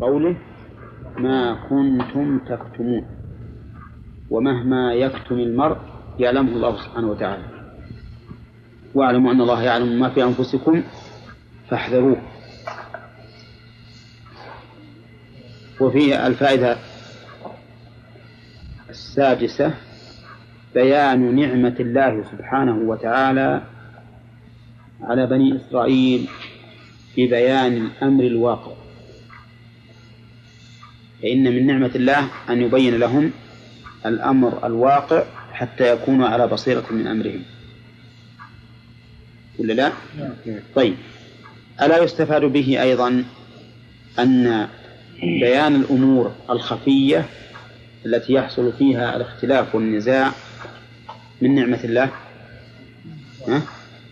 قوله ما كنتم تكتمون ومهما يكتم المرء يعلمه الله سبحانه وتعالى. واعلموا أن الله يعلم ما في أنفسكم فاحذروه. وفي الفائدة السادسة بيان نعمة الله سبحانه وتعالى على بني إسرائيل في بيان الأمر الواقع. فإن من نعمة الله أن يبين لهم الأمر الواقع حتى يكونوا على بصيرة من أمرهم ولا لا؟ طيب ألا يستفاد به أيضا أن بيان الأمور الخفية التي يحصل فيها الاختلاف والنزاع من نعمة الله ها؟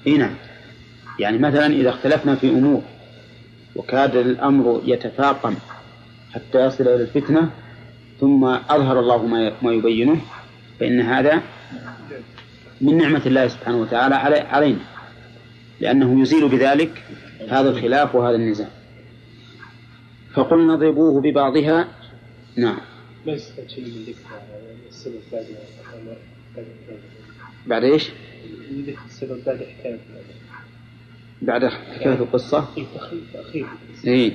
نعم يعني مثلا إذا اختلفنا في أمور وكاد الأمر يتفاقم حتى يصل إلى الفتنة ثم أظهر الله ما يبينه فإن هذا من نعمة الله سبحانه وتعالى علينا. لأنه يزيل بذلك هذا الخلاف وهذا النزاع. فقلنا اضربوه ببعضها. نعم. ما يستفاد شيء من ذكر السبب بعد بعد إيش؟ السبب بعد حكاية بعد حكاية القصة؟ اي تأخير اي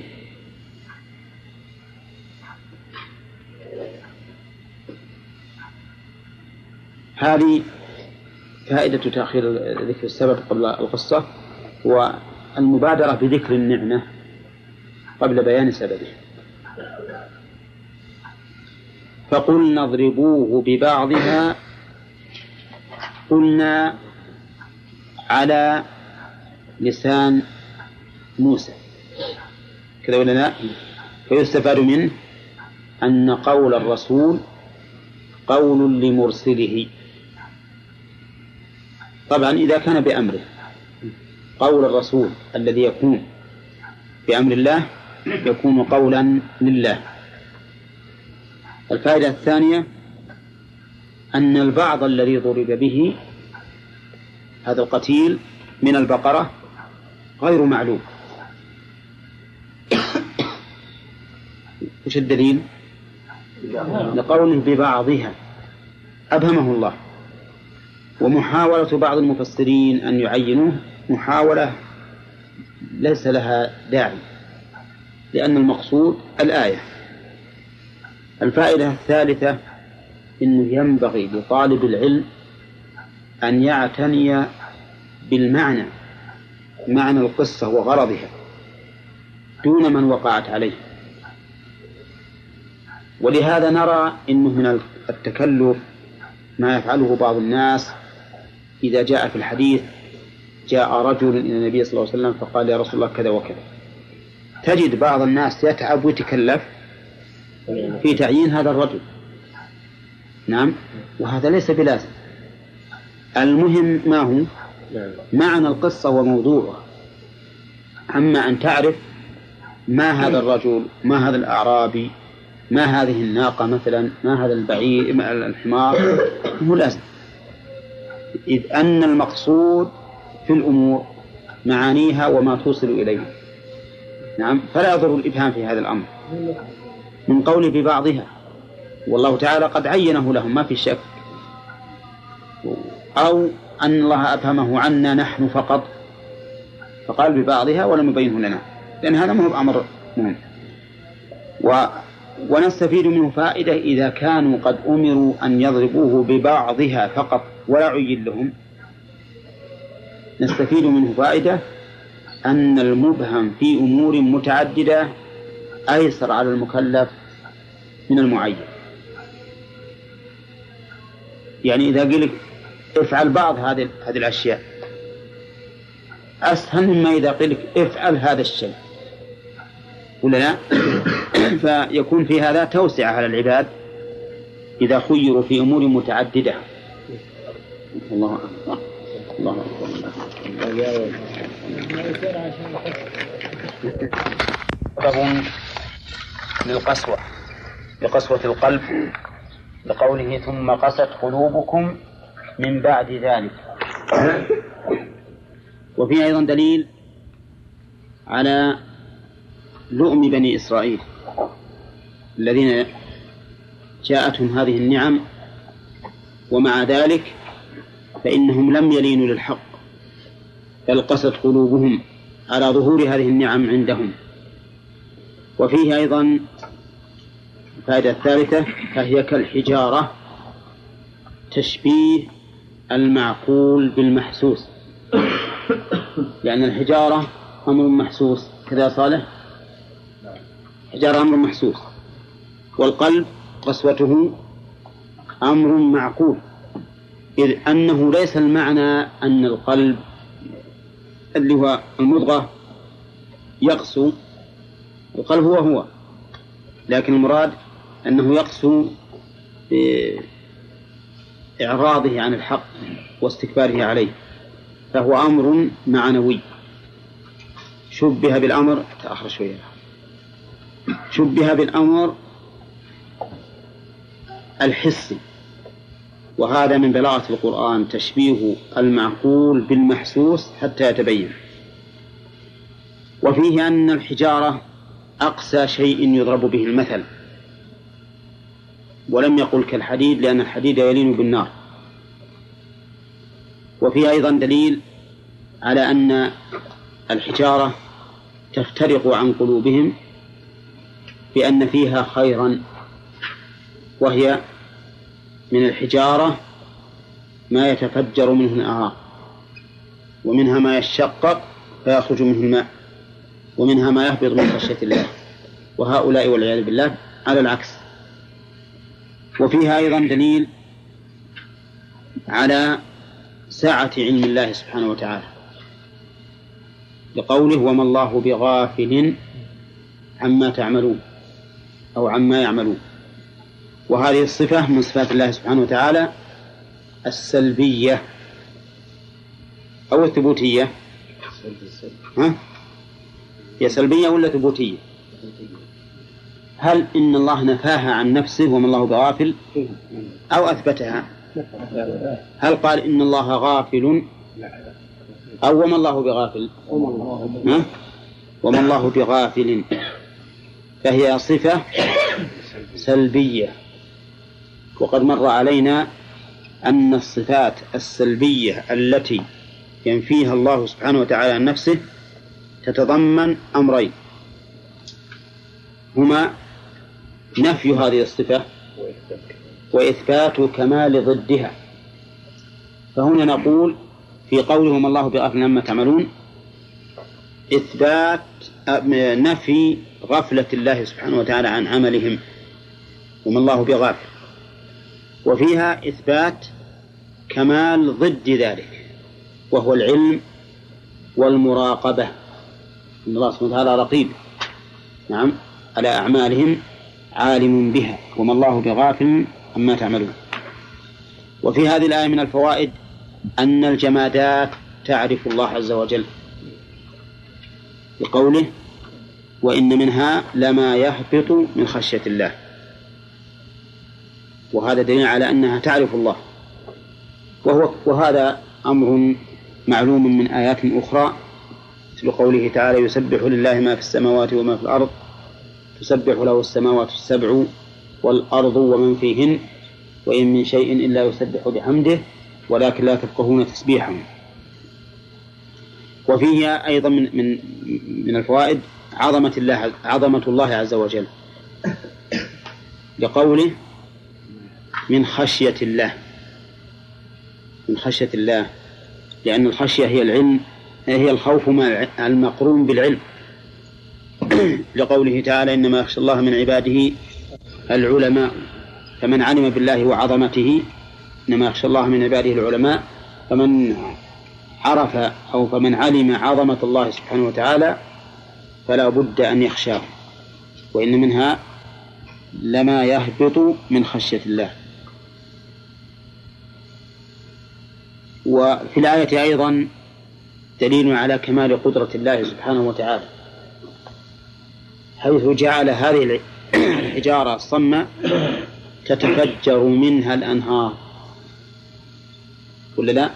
هذه فائدة تأخير ذكر السبب قبل القصة والمبادرة بذكر النعمة قبل بيان سببه. فقلنا اضربوه ببعضها قلنا على لسان موسى. كذا ولا لا؟ فيستفاد منه أن قول الرسول قول لمرسله. طبعا إذا كان بأمره. قول الرسول الذي يكون بأمر الله يكون قولا لله. الفائدة الثانية أن البعض الذي ضرب به هذا القتيل من البقرة غير معلوم. وش الدليل؟ لقوله ببعضها. أبهمه الله. ومحاولة بعض المفسرين أن يعينوه محاولة ليس لها داعي لأن المقصود الآية. الفائدة الثالثة أنه ينبغي لطالب العلم أن يعتني بالمعنى معنى القصة وغرضها دون من وقعت عليه. ولهذا نرى أنه من التكلف ما يفعله بعض الناس إذا جاء في الحديث جاء رجل إلى النبي صلى الله عليه وسلم فقال يا رسول الله كذا وكذا. تجد بعض الناس يتعب ويتكلف في تعيين هذا الرجل. نعم؟ وهذا ليس بلازم. المهم ما هو؟ معنى القصة وموضوعها أما أن تعرف ما هذا الرجل ما هذا الأعرابي ما هذه الناقة مثلا ما هذا البعير الحمار هو لازم. إذ أن المقصود في الأمور معانيها وما توصل إليها. نعم فلا يضر الإبهام في هذا الأمر. من قول ببعضها والله تعالى قد عينه لهم ما في شك. أو أن الله أبهمه عنا نحن فقط. فقال ببعضها ولم يبينه لنا. لأن هذا ما هو أمر مهم. و ونستفيد منه فائدة إذا كانوا قد أمروا أن يضربوه ببعضها فقط. ولا عين لهم. نستفيد منه فائدة أن المبهم في أمور متعددة أيسر على المكلف من المعين. يعني إذا لك افعل بعض هذه هذه الأشياء أسهل مما إذا قيل لك افعل هذا الشيء. ولا لا؟ فيكون في هذا توسعة على العباد إذا خيروا في أمور متعددة. الله أكبر. الله أكبر. للقسوة. لقسوة القلب. لقوله ثم قست قلوبكم من بعد ذلك. وفي أيضا دليل على لؤم بني إسرائيل الذين جاءتهم هذه النعم ومع ذلك فإنهم لم يلينوا للحق. بل قست قلوبهم على ظهور هذه النعم عندهم. وفيه أيضا الفائدة الثالثة فهي كالحجارة تشبيه المعقول بالمحسوس. لأن الحجارة أمر محسوس. كذا صالح؟ حجارة أمر محسوس. والقلب قسوته أمر معقول. إذ أنه ليس المعنى أن القلب اللي هو المضغة يقسو القلب هو هو لكن المراد أنه يقسو بإعراضه عن الحق واستكباره عليه فهو أمر معنوي. شبه بالأمر تأخر شوية. شبه بالأمر الحسي. وهذا من بلاغة القرآن تشبيه المعقول بالمحسوس حتى يتبين. وفيه أن الحجارة أقسى شيء يضرب به المثل. ولم يقل كالحديد لأن الحديد يلين بالنار. وفيه أيضا دليل على أن الحجارة تفترق عن قلوبهم بأن فيها خيرا وهي من الحجارة ما يتفجر منه الأنهار ومنها ما يشقق فيخرج منه الماء ومنها ما يهبط من خشية الله وهؤلاء والعياذ بالله على العكس. وفيها أيضا دليل على سعة علم الله سبحانه وتعالى لقوله وما الله بغافل عما تعملون أو عما يعملون. وهذه الصفة من صفات الله سبحانه وتعالى السلبية أو الثبوتية. ها؟ هي سلبية ولا ثبوتية؟ هل إن الله نفاها عن نفسه وما الله بغافل أو أثبتها؟ هل قال إن الله غافل أو وما الله بغافل؟ ها؟ وما الله بغافل. فهي صفة سلبية. وقد مر علينا أن الصفات السلبية التي ينفيها الله سبحانه وتعالى عن نفسه تتضمن أمرين. هما نفي هذه الصفة وإثبات كمال ضدها. فهنا نقول في قولهم الله بغافل عما تعملون إثبات نفي غفلة الله سبحانه وتعالى عن عملهم. وما الله بغافل. وفيها إثبات كمال ضد ذلك وهو العلم والمراقبة. إن الله سبحانه وتعالى رقيب. نعم على أعمالهم عالم بها وما الله بغافل عما تعملون. وفي هذه الآية من الفوائد أن الجمادات تعرف الله عز وجل بقوله وإن منها لما يهبط من خشية الله. وهذا دليل على أنها تعرف الله. وهو وهذا أمر معلوم من آيات أخرى مثل قوله تعالى يسبح لله ما في السماوات وما في الأرض تسبح له السماوات السبع والأرض ومن فيهن وإن من شيء إلا يسبح بحمده ولكن لا تفقهون تسبيحهم. وفيه أيضا من من من الفوائد عظمة الله عظمة الله عز وجل. لقوله من خشية الله. من خشية الله. لأن الخشية هي العلم هي الخوف المقرون بالعلم. لقوله تعالى إنما يخشى الله من عباده العلماء. فمن علم بالله وعظمته إنما يخشى الله من عباده العلماء. فمن عرف أو فمن علم عظمة الله سبحانه وتعالى فلا بد أن يخشاه. وإن منها لما يهبط من خشية الله. وفي الآية أيضا دليل على كمال قدرة الله سبحانه وتعالى حيث جعل هذه الحجارة الصمة تتفجر منها الأنهار ولا لا؟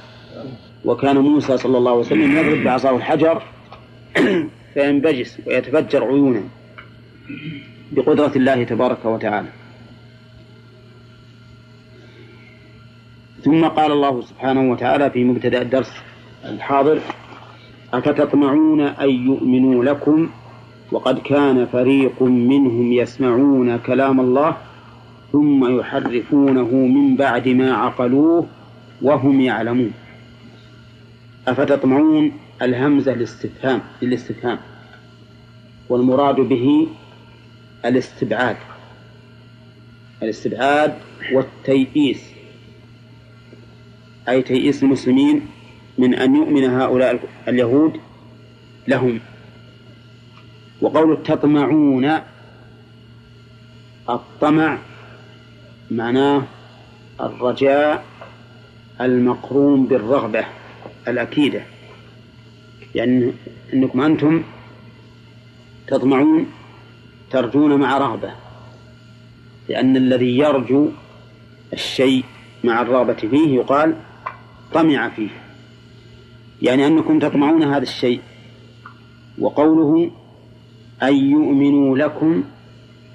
وكان موسى صلى الله عليه وسلم يضرب بعصاه الحجر فينبجس ويتفجر عيونه بقدرة الله تبارك وتعالى ثم قال الله سبحانه وتعالى في مبتدأ الدرس الحاضر أفتطمعون أن يؤمنوا لكم؟ وقد كان فريق منهم يسمعون كلام الله ثم يحرفونه من بعد ما عقلوه وهم يعلمون. أفتطمعون الهمزة للاستفهام للاستفهام والمراد به الاستبعاد. الاستبعاد والتيئيس. أي تيئيس المسلمين من أن يؤمن هؤلاء اليهود لهم. وقول تطمعون الطمع معناه الرجاء المقرون بالرغبة الأكيدة. يعني أنكم أنتم تطمعون ترجون مع رغبة لأن الذي يرجو الشيء مع الرغبة فيه يقال طمع فيه. يعني أنكم تطمعون هذا الشيء. وقوله أن يؤمنوا لكم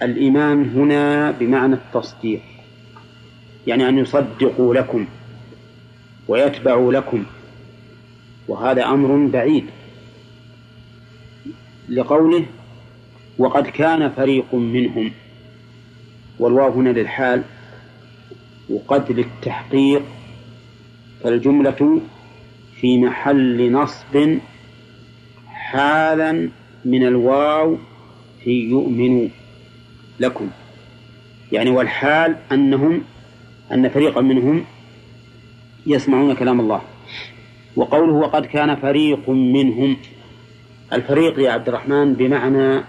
الإيمان هنا بمعنى التصديق. يعني أن يصدقوا لكم ويتبعوا لكم. وهذا أمر بعيد. لقوله وقد كان فريق منهم. والواو هنا للحال. وقد للتحقيق. فالجملة في محل نصب حالا من الواو في يؤمنوا لكم. يعني والحال أنهم أن فريقا منهم يسمعون كلام الله. وقوله وقد كان فريق منهم. الفريق يا عبد الرحمن بمعنى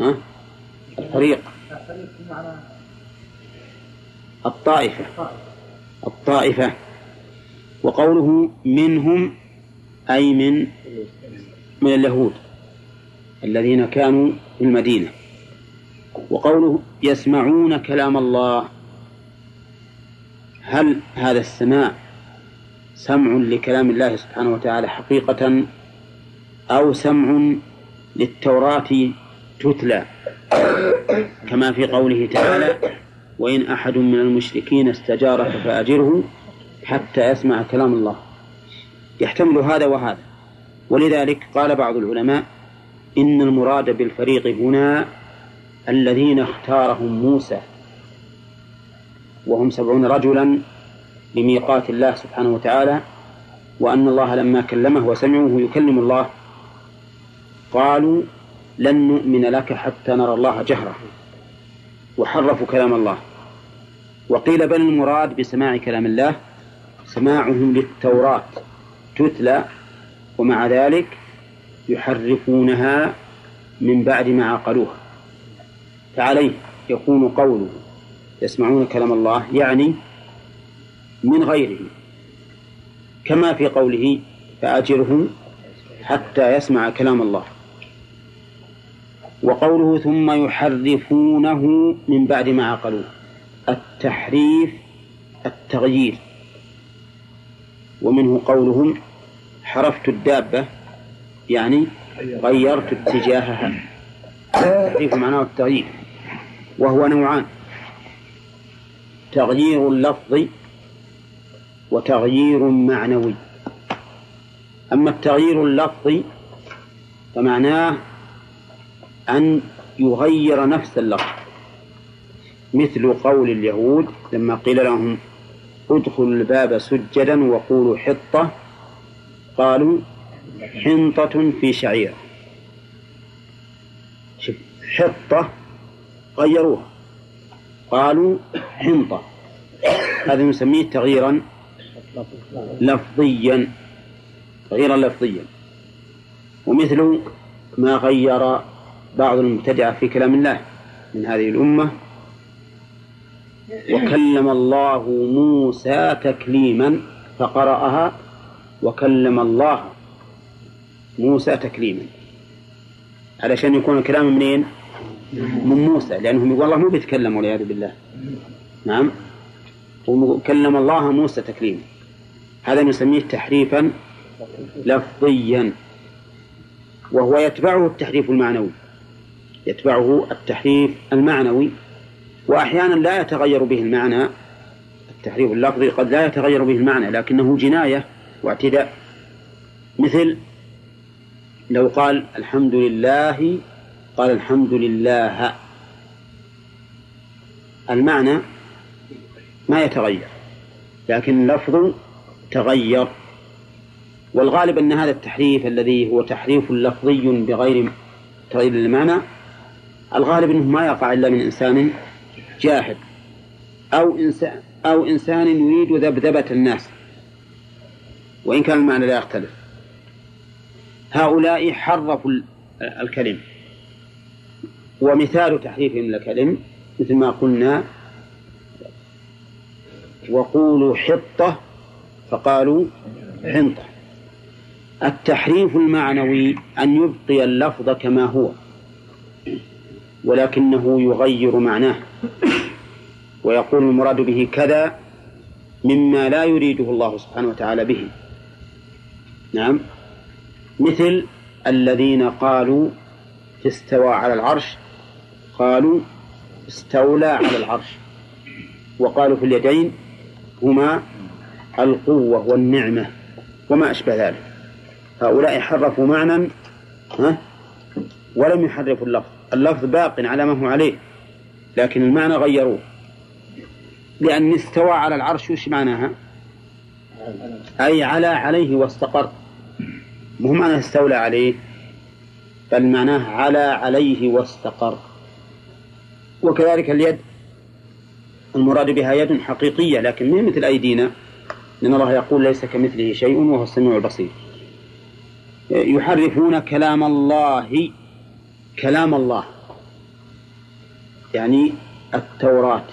ها؟ الفريق. الطائفة. الطائفة. وقوله منهم أي من من اليهود الذين كانوا في المدينة. وقوله يسمعون كلام الله. هل هذا السماع سمع لكلام الله سبحانه وتعالى حقيقة أو سمع للتوراة تتلى كما في قوله تعالى وإن أحد من المشركين استجارك فأجره حتى يسمع كلام الله. يحتمل هذا وهذا. ولذلك قال بعض العلماء إن المراد بالفريق هنا الذين اختارهم موسى. وهم سبعون رجلا لميقات الله سبحانه وتعالى وأن الله لما كلمه وسمعه يكلم الله. قالوا لن نؤمن لك حتى نرى الله جهرة. وحرفوا كلام الله. وقيل بل المراد بسماع كلام الله سماعهم للتوراة تتلى ومع ذلك يحرفونها من بعد ما عقلوها. فعليه يكون قوله يسمعون كلام الله يعني من غيره. كما في قوله فأجره حتى يسمع كلام الله. وقوله ثم يحرفونه من بعد ما عقلوه. التحريف التغيير. ومنه قولهم حرفت الدابة يعني غيرت اتجاهها. التحريف معناه التغيير وهو نوعان. تغيير اللفظ وتغيير معنوي. أما التغيير اللفظي فمعناه أن يغير نفس اللفظ. مثل قول اليهود لما قيل لهم ادخلوا الباب سجدا وقولوا حطة قالوا حنطة في شعير. شوف حطة غيروها. قالوا حنطة. هذا نسميه تغييرا لفظيا تغييرا لفظيا. ومثل ما غير بعض المبتدعة في كلام الله من هذه الأمة. وكلم الله موسى تكليما فقرأها. وكلم الله موسى تكليما. علشان يكون الكلام منين؟ من موسى لأنهم يقول الله مو بيتكلم والعياذ بالله. نعم. وكلم الله موسى تكليما. هذا نسميه تحريفا لفظيا. وهو يتبعه التحريف المعنوي. يتبعه التحريف المعنوي وأحيانا لا يتغير به المعنى. التحريف اللفظي قد لا يتغير به المعنى لكنه جناية واعتداء. مثل لو قال الحمد لله قال الحمد لله. المعنى ما يتغير لكن اللفظ تغير. والغالب أن هذا التحريف الذي هو تحريف لفظي بغير تغيير المعنى الغالب أنه ما يقع إلا من إنسان جاهل أو إنسان أو إنسان يريد ذبذبة الناس. وإن كان المعنى لا يختلف. هؤلاء حرفوا الكلم. ومثال تحريفهم الكلم مثل ما قلنا وقولوا حطة فقالوا حنطة. التحريف المعنوي أن يبقي اللفظ كما هو. ولكنه يغير معناه. ويقول المراد به كذا مما لا يريده الله سبحانه وتعالى به. نعم. مثل الذين قالوا استوى على العرش قالوا استولى على العرش. وقالوا في اليدين هما القوة والنعمة وما أشبه ذلك. هؤلاء حرفوا معنى ولم يحرفوا اللفظ. اللفظ باق على ما هو عليه لكن المعنى غيروه. لأن استوى على العرش وش معناها؟ أي على عليه واستقر. مو معنى استولى عليه بل معناه على عليه واستقر. وكذلك اليد المراد بها يد حقيقية لكن من مثل أيدينا؟ لأن الله يقول ليس كمثله شيء وهو السميع البصير. يحرفون كلام الله كلام الله. يعني التوراة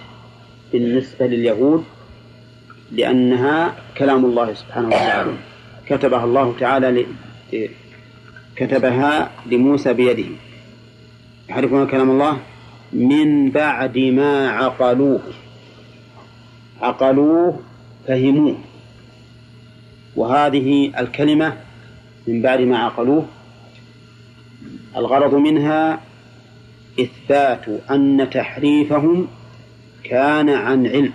بالنسبة لليهود لأنها كلام الله سبحانه وتعالى. كتبها الله تعالى ل... كتبها لموسى بيده. يحرفون كلام الله؟ من بعد ما عقلوه. عقلوه فهموه. وهذه الكلمة من بعد ما عقلوه الغرض منها إثبات أن تحريفهم كان عن علم.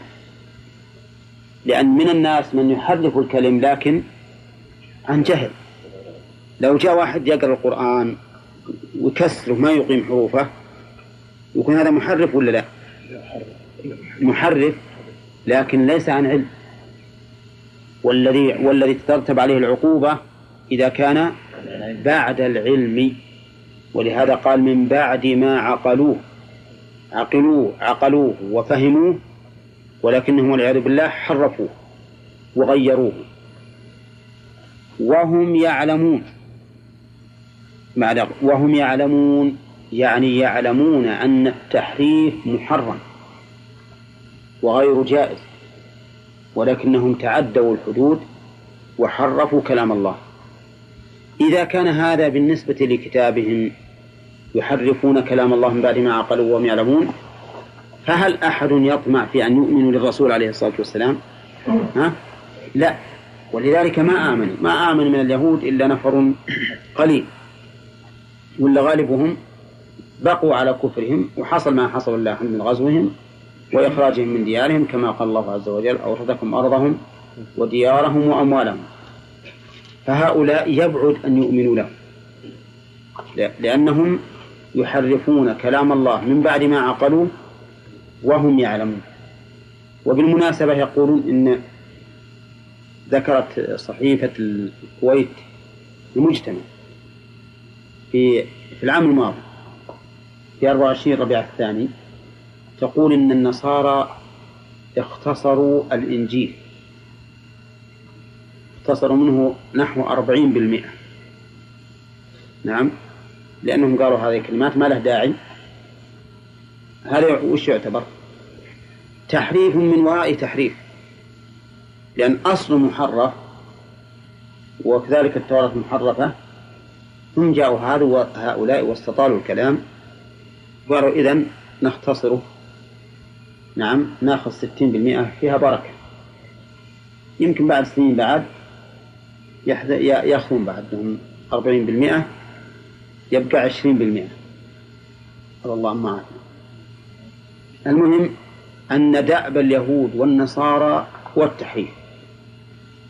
لأن من الناس من يحرف الكلم لكن عن جهل. لو جاء واحد يقرأ القرآن ويكسره ما يقيم حروفه يكون هذا محرف ولا لا؟ محرف لكن ليس عن علم. والذي والذي تترتب عليه العقوبة إذا كان بعد العلم ولهذا قال من بعد ما عقلوه عقلوه عقلوه وفهموه ولكنهم والعياذ بالله حرفوه وغيروه. وهم يعلمون مع وهم يعلمون يعني يعلمون أن التحريف محرم وغير جائز ولكنهم تعدوا الحدود وحرفوا كلام الله. إذا كان هذا بالنسبة لكتابهم يحرفون كلام الله من بعد ما عقلوا وهم يعلمون. فهل أحد يطمع في أن يؤمنوا للرسول عليه الصلاة والسلام؟ ها؟ لا. ولذلك ما آمنوا ما آمن من اليهود إلا نفر قليل. ولا غالبهم بقوا على كفرهم وحصل ما حصل الله من غزوهم وإخراجهم من ديارهم كما قال الله عز وجل أورثكم أرضهم وديارهم وأموالهم. فهؤلاء يبعد أن يؤمنوا لهم. لأنهم يحرفون كلام الله من بعد ما عقلوه وهم يعلمون. وبالمناسبة يقولون إن ذكرت صحيفة الكويت المجتمع في في العام الماضي في 24 ربيع الثاني تقول إن النصارى اختصروا الإنجيل. اختصروا منه نحو أربعين بالمئة. نعم. لأنهم قالوا هذه الكلمات ما له داعي. هذا وش يعتبر؟ تحريف من وراء تحريف. لأن أصل محرف وكذلك التوراة محرفة ثم جاءوا هؤلاء واستطالوا الكلام قالوا إذا نختصره. نعم ناخذ ستين بالمئة فيها بركة. يمكن بعد سنين بعد يأخذون بعدهم أربعين بالمئة. يبقى عشرين بالمئة. الله ما المهم أن دأب اليهود والنصارى هو التحريف.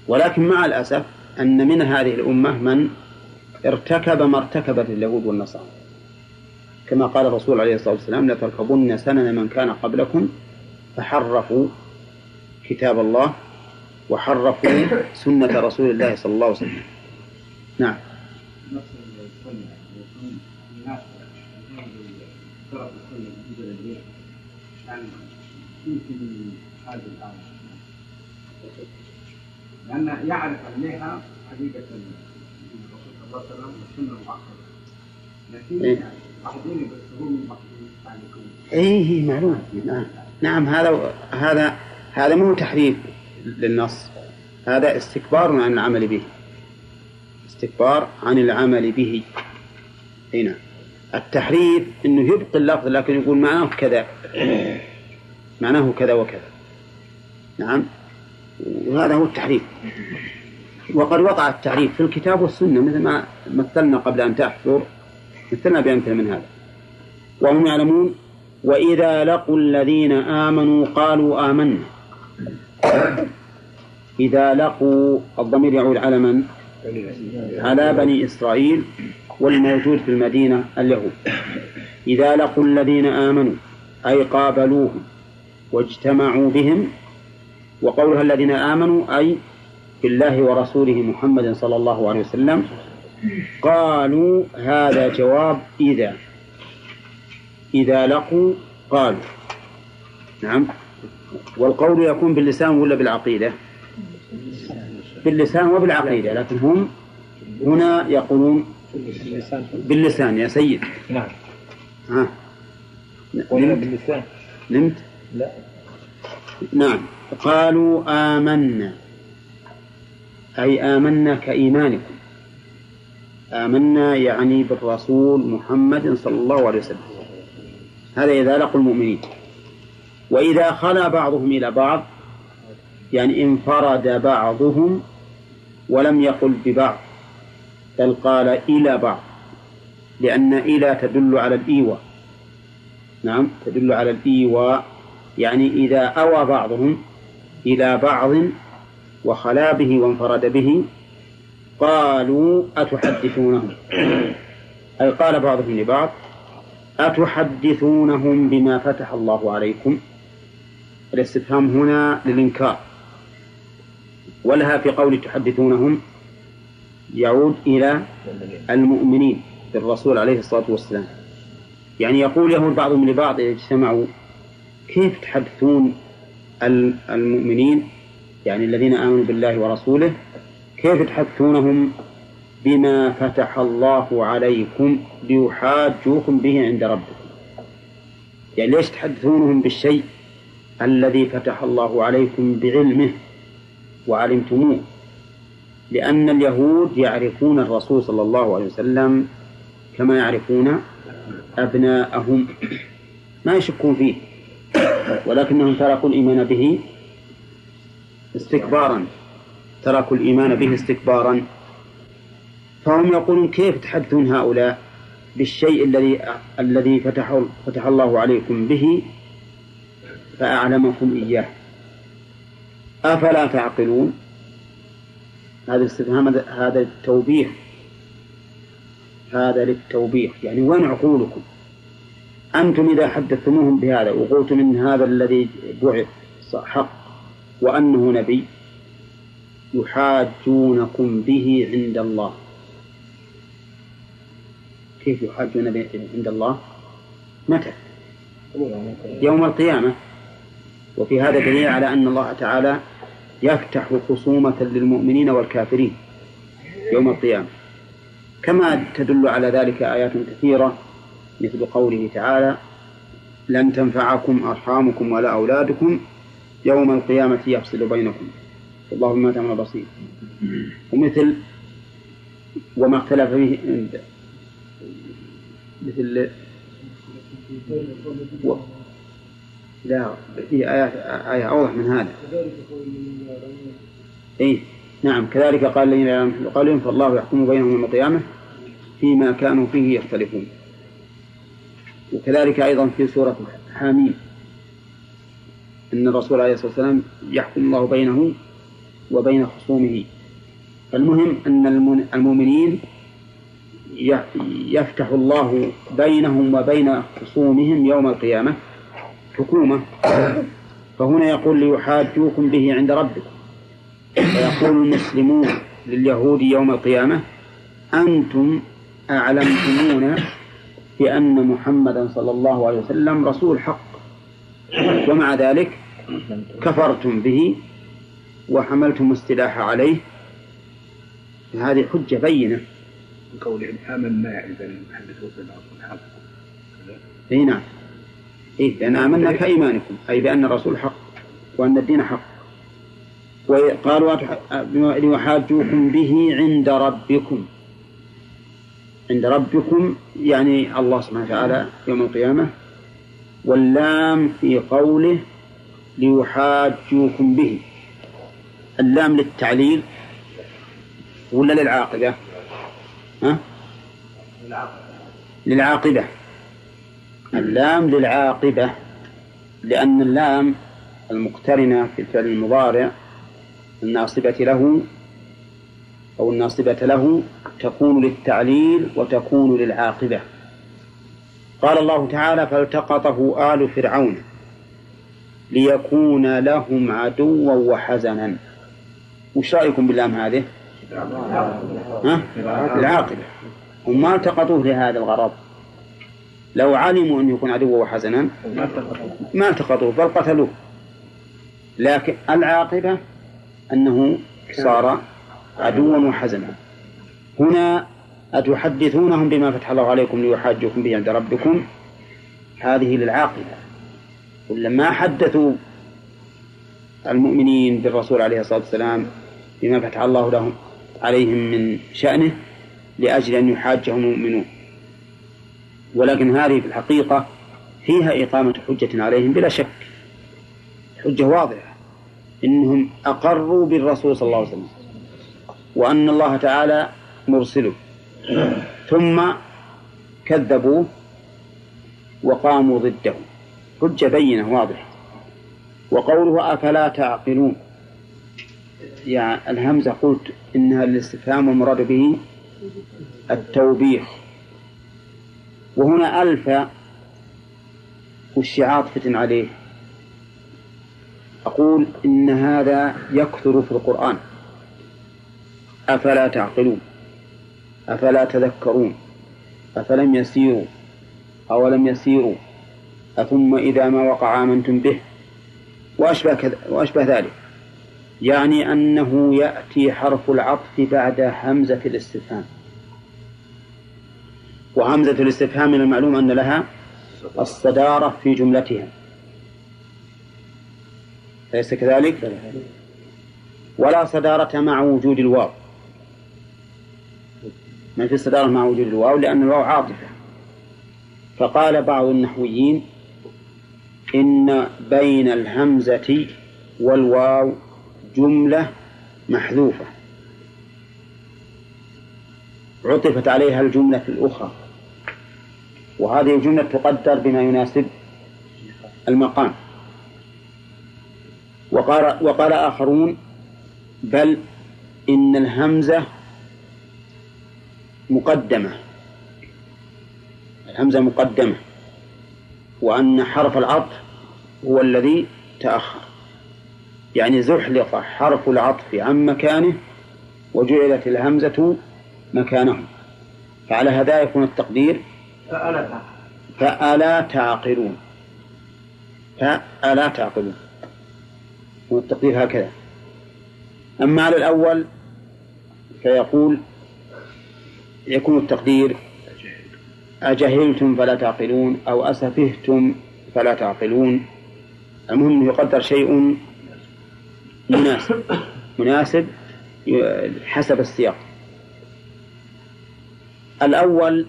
ولكن مع الأسف أن من هذه الأمة من ارتكب ما ارتكبت اليهود والنصارى. كما قال الرسول عليه الصلاة والسلام لتركبن سنن من كان قبلكم فحرفوا كتاب الله وحرفوا سنة رسول الله صلى الله عليه وسلم. نعم. لأن يعرف عليها حقيقة الرسول صلى الله عليه وسلم والسنة المؤخرة لكن إيه؟ بعضهم يفسرون اي معلوم نعم. نعم هذا هذا هذا مو تحريف للنص. هذا استكبار عن العمل به. استكبار عن العمل به. هنا نعم. التحريف إنه يبقي اللفظ لكن يقول معناه كذا معناه كذا وكذا. نعم. وهذا هو التحريف. وقد وقع التعريف في الكتاب والسنة مثل ما مثلنا قبل أن تحفر مثلنا بأمثلة من هذا. وهم يعلمون وإذا لقوا الذين آمنوا قالوا آمنا. إذا لقوا الضمير يعود على من؟ على بني إسرائيل والموجود في المدينة اليهود. إذا لقوا الذين آمنوا أي قابلوهم واجتمعوا بهم وقولها الذين آمنوا أي بالله ورسوله محمد صلى الله عليه وسلم قالوا هذا جواب إذا إذا لقوا قالوا. نعم. والقول يكون باللسان ولا بالعقيدة؟ باللسان وبالعقيدة لكن هم هنا يقولون باللسان يا سيد. نعم. ها. باللسان. نمت. لا. نعم. قالوا آمنا. أي آمنا كإيمانكم. آمنا يعني بالرسول محمد صلى الله عليه وسلم. هذا إذا لقوا المؤمنين. وإذا خلا بعضهم إلى بعض يعني انفرد بعضهم ولم يقل ببعض بل قال إلى بعض لأن إلى تدل على الإيواء. نعم تدل على الإيواء. يعني إذا أوى بعضهم إلى بعض وخلا به وانفرد به قالوا أتحدثونهم؟ أي قال بعضهم لبعض أتحدثونهم بما فتح الله عليكم؟ الاستفهام هنا للإنكار. ولها في قول تحدثونهم يعود إلى المؤمنين بالرسول عليه الصلاة والسلام. يعني يقول يهود بعضهم لبعض إذا اجتمعوا كيف تحدثون المؤمنين يعني الذين آمنوا بالله ورسوله؟ كيف تحدثونهم بما فتح الله عليكم ليحاجوكم به عند ربكم؟ يعني ليش تحدثونهم بالشيء الذي فتح الله عليكم بعلمه وعلمتموه؟ لأن اليهود يعرفون الرسول صلى الله عليه وسلم كما يعرفون أبناءهم. ما يشكون فيه؟ ولكنهم تركوا الإيمان به استكبارا. تركوا الإيمان به استكبارا. فهم يقولون كيف تحدثون هؤلاء بالشيء الذي الذي فتح فتح الله عليكم به فأعلمكم إياه. أفلا تعقلون؟ هذا الاستفهام هذا التوبيخ هذا للتوبيخ. يعني وين عقولكم؟ أنتم إذا حدثتموهم بهذا وقلتم إن هذا الذي بعث حق وأنه نبي يحاجونكم به عند الله. كيف يحاجون به عند الله؟ متى؟ يوم القيامة. وفي هذا دليل على أن الله تعالى يفتح خصومة للمؤمنين والكافرين يوم القيامة. كما تدل على ذلك آيات كثيرة مثل قوله تعالى لن تنفعكم أرحامكم ولا أولادكم يوم القيامة يفصل بينكم. والله بما تعمل بصير. ومثل وما اختلف فيه مثل و... لا في آيات آية أوضح من هذا. إيه نعم كذلك قال الذين لا قالوا فالله يحكم بينهم يوم القيامة فيما كانوا فيه يختلفون. وكذلك أيضا في سورة حاميم أن الرسول عليه الصلاة والسلام يحكم الله بينه وبين خصومه. المهم أن المؤمنين يفتح الله بينهم وبين خصومهم يوم القيامة حكومة. فهنا يقول ليحاجوكم به عند ربكم. فيقول المسلمون لليهود يوم القيامة أنتم أعلمتمونا بأن محمدا صلى الله عليه وسلم رسول حق. ومع ذلك كفرتم به وحملتم السلاح عليه. هذه حجة بينة. من قولهم آمنا إذا يحدثون بالرسول حق إي نعم. إيه لأن آمنا كإيمانكم أي بأن الرسول حق وأن الدين حق. وقالوا ليحاجوكم به عند ربكم. عند ربكم يعني الله سبحانه وتعالى يوم القيامة واللام في قوله ليحاجوكم به. اللام للتعليل ولا للعاقبة؟ ها؟ للعاقبة. اللام للعاقبة لأن اللام المقترنة في الفعل المضارع الناصبة له أو الناصبة له تكون للتعليل وتكون للعاقبة. قال الله تعالى فالتقطه آل فرعون ليكون لهم عدوا وحزنا. وش رأيكم باللام هذه؟ ها؟ العاقبة. هم ما التقطوه لهذا الغرض. لو علموا أن يكون عدوا وحزنا ما التقطوه بل قتلوه. لكن العاقبة أنه صار عدوا وحزنا. هنا أتحدثونهم بما فتح الله عليكم ليحاجوكم به عند ربكم؟ هذه للعاقبة. ولما حدثوا المؤمنين بالرسول عليه الصلاة والسلام بما فتح الله لهم عليهم من شأنه لأجل أن يحاجهم المؤمنون. ولكن هذه في الحقيقة فيها إقامة حجة عليهم بلا شك. حجة واضحة. إنهم أقروا بالرسول صلى الله عليه وسلم. وأن الله تعالى مرسله. ثم كذبوه وقاموا ضده. حجة بينة واضحة. وقوله أفلا تعقلون. يعني الهمزة قلت إنها للاستفهام والمراد به التوبيخ. وهنا ألف وش عاطفة عليه. أقول إن هذا يكثر في القرآن. أفلا تعقلون؟ أفلا تذكرون؟ أفلم يسيروا؟ أولم يسيروا؟ أثم إذا ما وقع آمنتم به؟ وأشبه, كذا وأشبه ذلك. يعني أنه يأتي حرف العطف بعد همزة الاستفهام. وهمزة الاستفهام من المعلوم أن لها الصدارة في جملتها. أليس كذلك؟ ولا صدارة مع وجود الواو. ما في صدارة مع وجود الواو لأن الواو عاطفة. فقال بعض النحويين إن بين الهمزة والواو جملة محذوفة. عطفت عليها الجملة الأخرى. وهذه الجملة تقدر بما يناسب المقام. وقال, وقال آخرون بل إن الهمزة مقدمة. الهمزة مقدمة. وأن حرف العطف هو الذي تأخر. يعني زحلق حرف العطف عن مكانه وجعلت الهمزة مكانه فعلى هذا يكون التقدير. فألا تعقلون. فألا تعقلون. والتقدير هكذا. أما على الأول فيقول يكون التقدير أجهلتم فلا تعقلون أو أسفهتم فلا تعقلون. المهم يقدر شيء مناسب. مناسب حسب السياق. الأول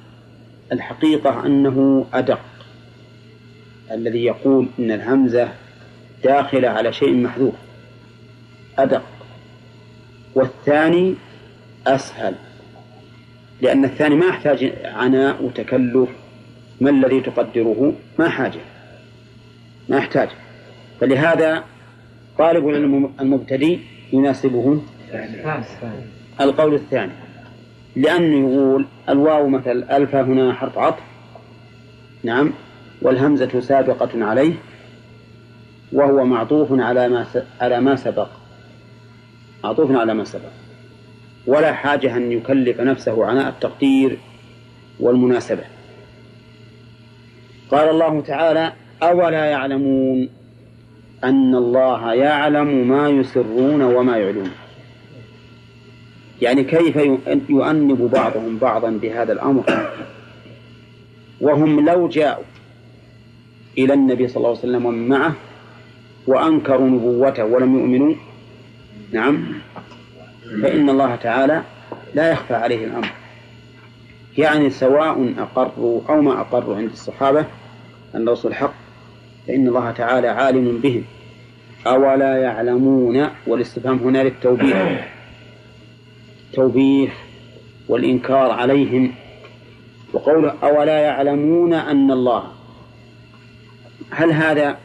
الحقيقة أنه أدق. الذي يقول إن الهمزة داخلة على شيء محذوف. أدق. والثاني أسهل. لأن الثاني ما يحتاج عناء وتكلف. ما الذي تقدره؟ ما حاجة. ما يحتاج. فلهذا طالب المبتدئ يناسبه. القول الثاني. لأنه يقول الواو مثل ألف هنا حرف عطف. نعم. والهمزة سابقة عليه. وهو معطوف على ما على ما سبق. معطوف على ما سبق. ولا حاجة أن يكلف نفسه عناء التقدير والمناسبة. قال الله تعالى أولا يعلمون أن الله يعلم ما يسرون وما يعلون يعني كيف يؤنب بعضهم بعضا بهذا الأمر؟ وهم لو جاءوا إلى النبي صلى الله عليه وسلم ومن معه وأنكروا نبوته ولم يؤمنوا؟ نعم. فإن الله تعالى لا يخفى عليه الأمر. يعني سواء أقروا أو ما أقروا عند الصحابة أن الرسول حق فإن الله تعالى عالم بهم. أولا يعلمون والاستفهام هنا للتوبيخ. التوبيخ والإنكار عليهم. وقوله أولا يعلمون أن الله هل هذا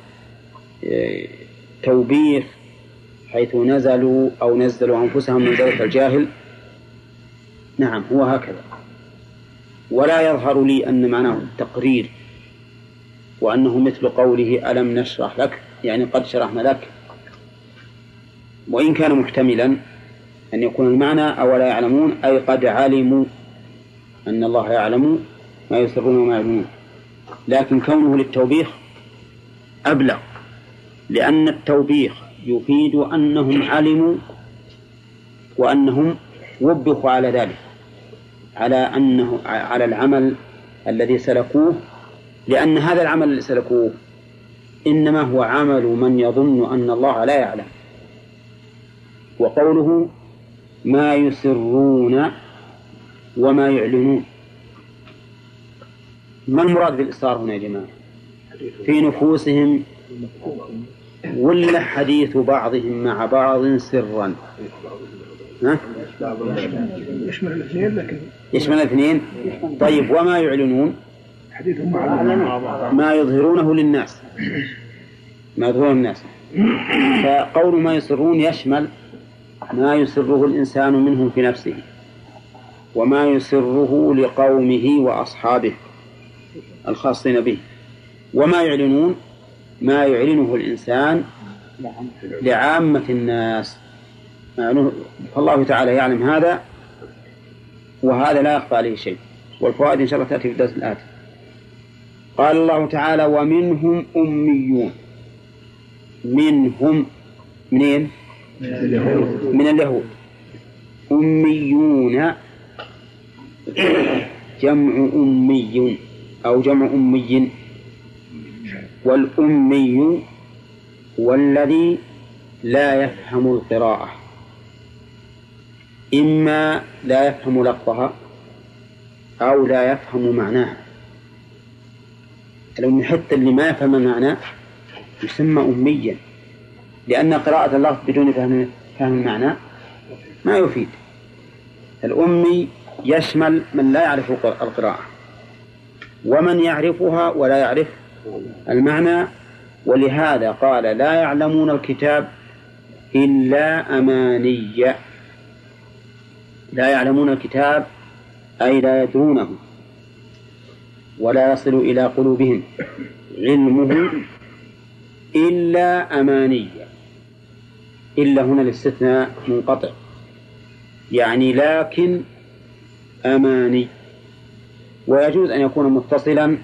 آه، توبيخ حيث نزلوا أو نزلوا أنفسهم من ذلك الجاهل. نعم هو هكذا. ولا يظهر لي أن معناه التقرير وأنه مثل قوله ألم نشرح لك يعني قد شرحنا لك. وإن كان محتملا أن يكون المعنى أولا يعلمون أي قد علموا أن الله يعلم ما يسرون وما يعلمون لكن كونه للتوبيخ أبلغ لأن التوبيخ يفيد أنهم علموا وأنهم وبخوا على ذلك على أنه على العمل الذي سلكوه لأن هذا العمل الذي سلكوه إنما هو عمل من يظن أن الله لا يعلم. وقوله ما يسرون وما يعلنون. ما المراد بالإصرار هنا يا جماعة؟ في نفوسهم ولا حديث بعضهم مع بعض سرا. ها؟ يشمل الاثنين لكن يشمل الاثنين؟ طيب وما يعلنون؟ حديثهم مع ما يظهرونه للناس. ما يظهرونه للناس. فقول ما يسرون يشمل ما يسره الإنسان منهم في نفسه وما يسره لقومه وأصحابه الخاصين به. وما يعلنون؟ ما يعلنه الإنسان لعامة الناس. فالله تعالى يعلم هذا وهذا لا يخفى عليه شيء. والفوائد إن شاء الله تأتي في الدرس الآتي. قال الله تعالى ومنهم أميون. منهم منين؟ من اليهود. أميون. جمع أمي أو جمع أمي. والأمي هو الذي لا يفهم القراءة. إما لا يفهم لفظها أو لا يفهم معناها. لو حتى اللي ما يفهم المعنى يسمى أميا. لأن قراءة اللفظ بدون فهم فهم المعنى ما يفيد. الأمي يشمل من لا يعرف القراءة. ومن يعرفها ولا يعرف المعنى ولهذا قال لا يعلمون الكتاب إلا أماني لا يعلمون الكتاب أي لا يدرونه ولا يصل إلى قلوبهم. علمه إلا أماني إلا هنا الاستثناء منقطع. يعني لكن أماني. ويجوز أن يكون متصلا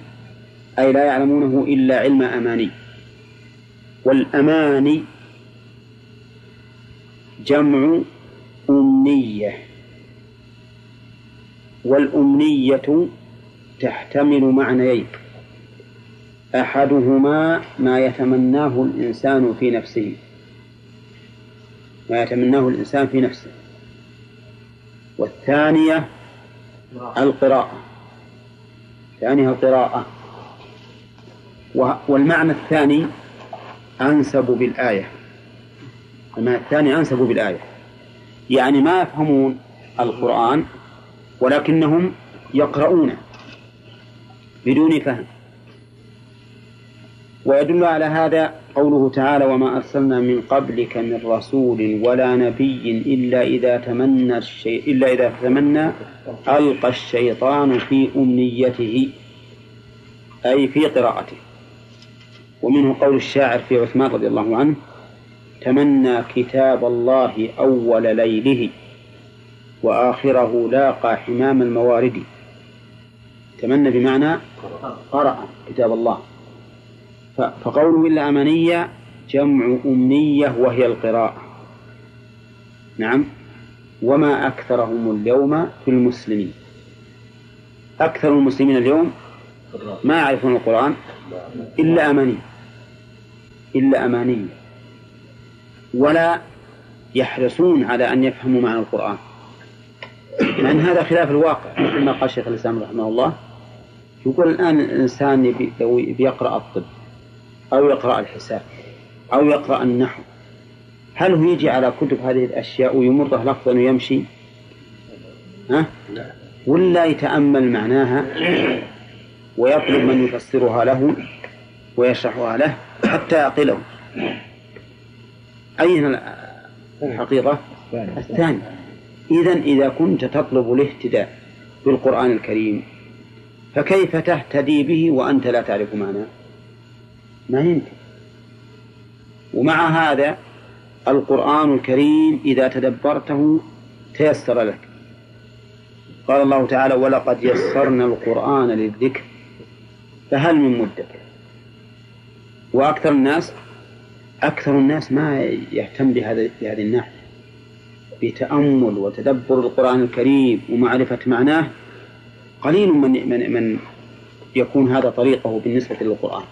أي لا يعلمونه إلا علم أماني. والأماني جمع أمنية. والأمنية تحتمل معنيين. أحدهما ما يتمناه الإنسان في نفسه. ما يتمناه الإنسان في نفسه. والثانية القراءة. ثانيها القراءة. والمعنى الثاني أنسب بالآية. المعنى الثاني أنسب بالآية. يعني ما يفهمون القرآن ولكنهم يقرؤونه بدون فهم. ويدل على هذا قوله تعالى وما أرسلنا من قبلك من رسول ولا نبي إلا إذا تمنى الشيء إلا إذا تمنى ألقى الشيطان في أمنيته أي في قراءته. ومنه قول الشاعر في عثمان رضي الله عنه تمنى كتاب الله أول ليله وآخره لاقى حمام الموارد. تمنى بمعنى قرأ كتاب الله. فقوله إلا أمانية جمع أمنية وهي القراءة. نعم. وما أكثرهم اليوم في المسلمين. أكثر المسلمين اليوم ما يعرفون القرآن إلا أماني إلا أماني ولا يحرصون على أن يفهموا معنى القرآن. مع أن هذا خلاف الواقع. كما قال شيخ الإسلام رحمه الله يقول الآن الإنسان لو بيقرأ الطب أو يقرأ الحساب أو يقرأ النحو. هل هو يجي على كتب هذه الأشياء ويمره لفظا ويمشي؟ ها؟ ولا يتأمل معناها؟ ويطلب من يفسرها له ويشرحها له حتى يعقله. أين الحقيقة؟ الثاني إذا إذا كنت تطلب الاهتداء بالقرآن الكريم فكيف تهتدي به وأنت لا تعرف معناه؟ ما يمكن. ومع هذا القرآن الكريم إذا تدبرته تيسر لك. قال الله تعالى ولقد يسرنا القرآن للذكر فهل من مدكر وأكثر الناس أكثر الناس ما يهتم بهذا بهذه الناحية. بتأمل وتدبر القرآن الكريم ومعرفة معناه قليل من من من يكون هذا طريقه بالنسبة للقرآن.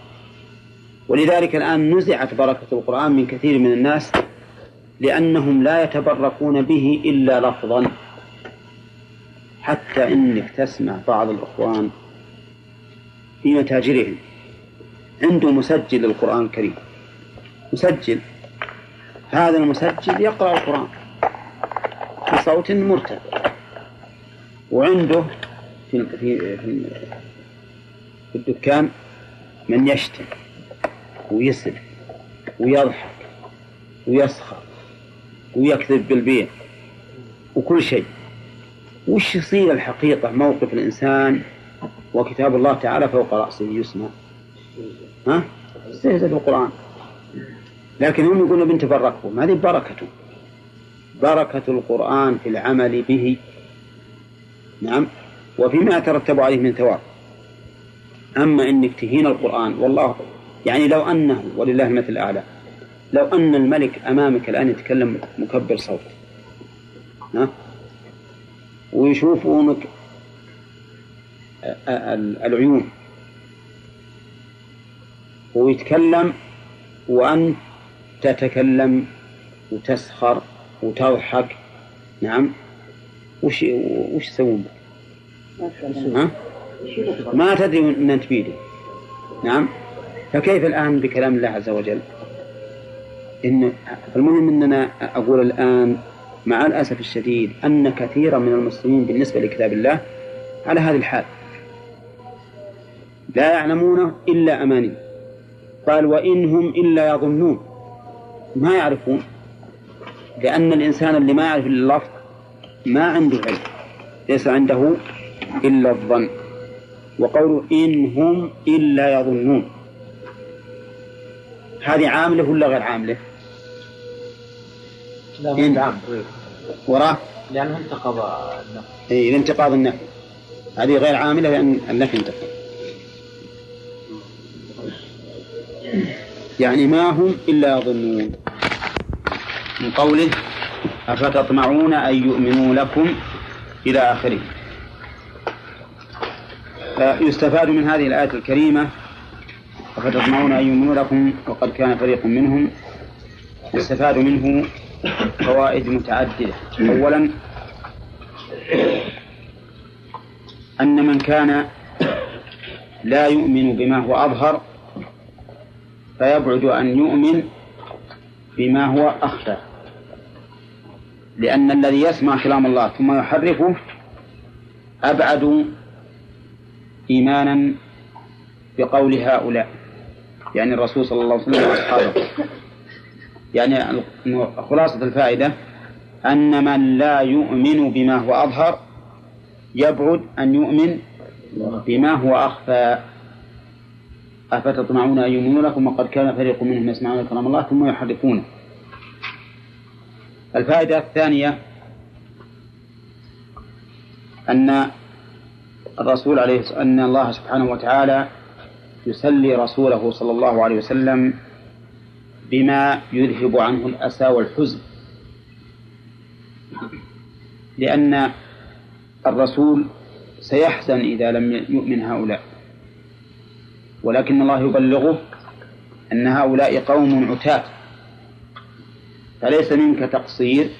ولذلك الآن نزعت بركة القرآن من كثير من الناس لأنهم لا يتبركون به إلا لفظا. حتى إنك تسمع بعض الإخوان في متاجرهم عنده مسجل للقرآن الكريم. مسجل. هذا المسجل يقرأ القرآن. بصوت مرتفع. وعنده في في في الدكان من يشتم ويسب ويضحك ويسخر ويكذب بالبيع وكل شيء. وش يصير الحقيقة موقف الإنسان وكتاب الله تعالى فوق رأسه يسمع ها؟ استهزأ بالقرآن لكن هم يقولون بنت ما هذه بركته بركة القرآن في العمل به. نعم. وفيما يترتب عليه من ثواب. أما إنك تهين القرآن والله يعني لو أنه ولله المثل الأعلى لو أن الملك أمامك الآن يتكلم مكبر صوت. ها؟ ويشوفونك العيون. ويتكلم وأنت تتكلم وتسخر وتضحك. نعم. وش وش يسوون؟ ها؟ ما تدري ان أنت بيده نعم. فكيف الآن بكلام الله عز وجل؟ إن المهم إننا أقول الآن مع الأسف الشديد أن كثيرا من المسلمين بالنسبة لكتاب الله على هذه الحال. لا يعلمونه إلا أماني. قال وإن هم إلا يظنون. ما يعرفون. لأن الإنسان اللي ما يعرف إلا اللفظ ما عنده علم. ليس عنده إلا الظن. وقوله إن هم إلا يظنون. هذه عاملة ولا غير عاملة؟ لا إن. عام وراه لأنه انتقض النفي. إيه لانتقاض النفي. هذه غير عاملة لأن النفي انتقض. يعني ما هم إلا يظنون. من قوله أفتطمعون أن يؤمنوا لكم إلى آخره. يستفاد من هذه الآية الكريمة أفتطمعون أن يؤمنوا لكم وقد كان فريق منهم. يستفاد منه فوائد متعددة. أولا أن من كان لا يؤمن بما هو أظهر فيبعد أن يؤمن بما هو أخفى لأن الذي يسمع كلام الله ثم يحرفه أبعد إيمانا بقول هؤلاء يعني الرسول صلى الله عليه وسلم وأصحابه. يعني خلاصة الفائدة أن من لا يؤمن بما هو أظهر يبعد أن يؤمن بما هو أخفى. أفتطمعون أن يؤمنوا لكم وقد كان فريق منهم يسمعون كلام الله ثم يحرفونه. الفائدة الثانية أن الرسول عليه أن الله سبحانه وتعالى يسلي رسوله صلى الله عليه وسلم بما يذهب عنه الأسى والحزن. لأن الرسول سيحزن إذا لم يؤمن هؤلاء. ولكن الله يبلغه أن هؤلاء قوم عتاة. فليس منك تقصير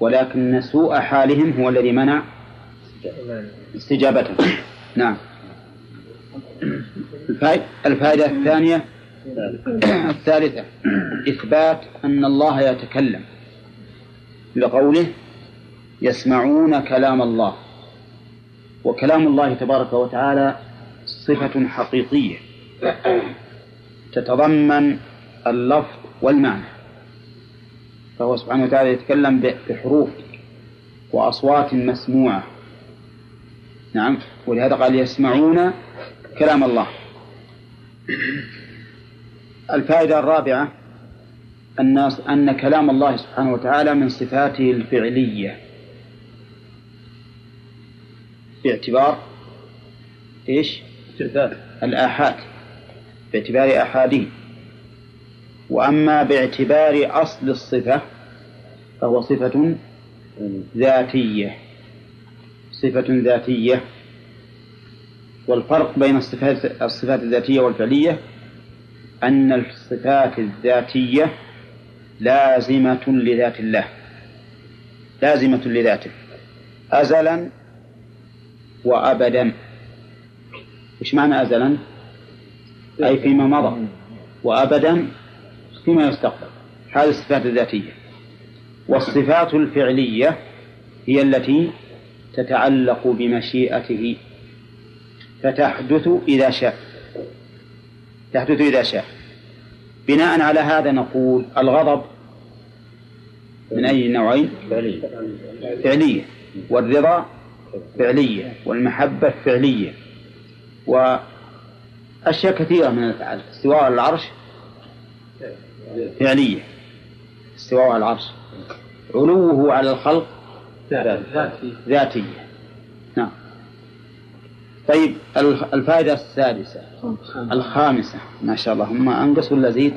ولكن سوء حالهم هو الذي منع استجابته نعم. الفائدة الثانية الثالثة إثبات أن الله يتكلم. لقوله يسمعون كلام الله. وكلام الله تبارك وتعالى صفة حقيقية. تتضمن اللفظ والمعنى. فهو سبحانه وتعالى يتكلم بحروف وأصوات مسموعة. نعم. ولهذا قال يسمعون كلام الله. الفائدة الرابعة الناس أن كلام الله سبحانه وتعالى من صفاته الفعلية. باعتبار إيش؟ الآحاد باعتبار آحاده وأما باعتبار أصل الصفة فهو صفة ذاتية صفة ذاتية. والفرق بين الصفات الصفات الذاتية والفعلية أن الصفات الذاتية لازمة لذات الله لازمة لذاته أزلا وأبدا. إيش معنى أزلا؟ أي فيما مضى. وأبدا فيما يستقبل. هذه الصفات الذاتية. والصفات الفعلية هي التي تتعلق بمشيئته. فتحدث إذا شاء. تحدث إذا شاء. بناء على هذا نقول الغضب من أي نوعين؟ فعلية. والرضا فعلية. والمحبة فعلية. وأشياء كثيرة من الأفعال استواء على العرش فعلية. استواء على العرش. علوه على الخلق ذاتية. نعم. طيب الفائدة السادسة. الخامسة. ما شاء الله. هم أنقص ولا زيد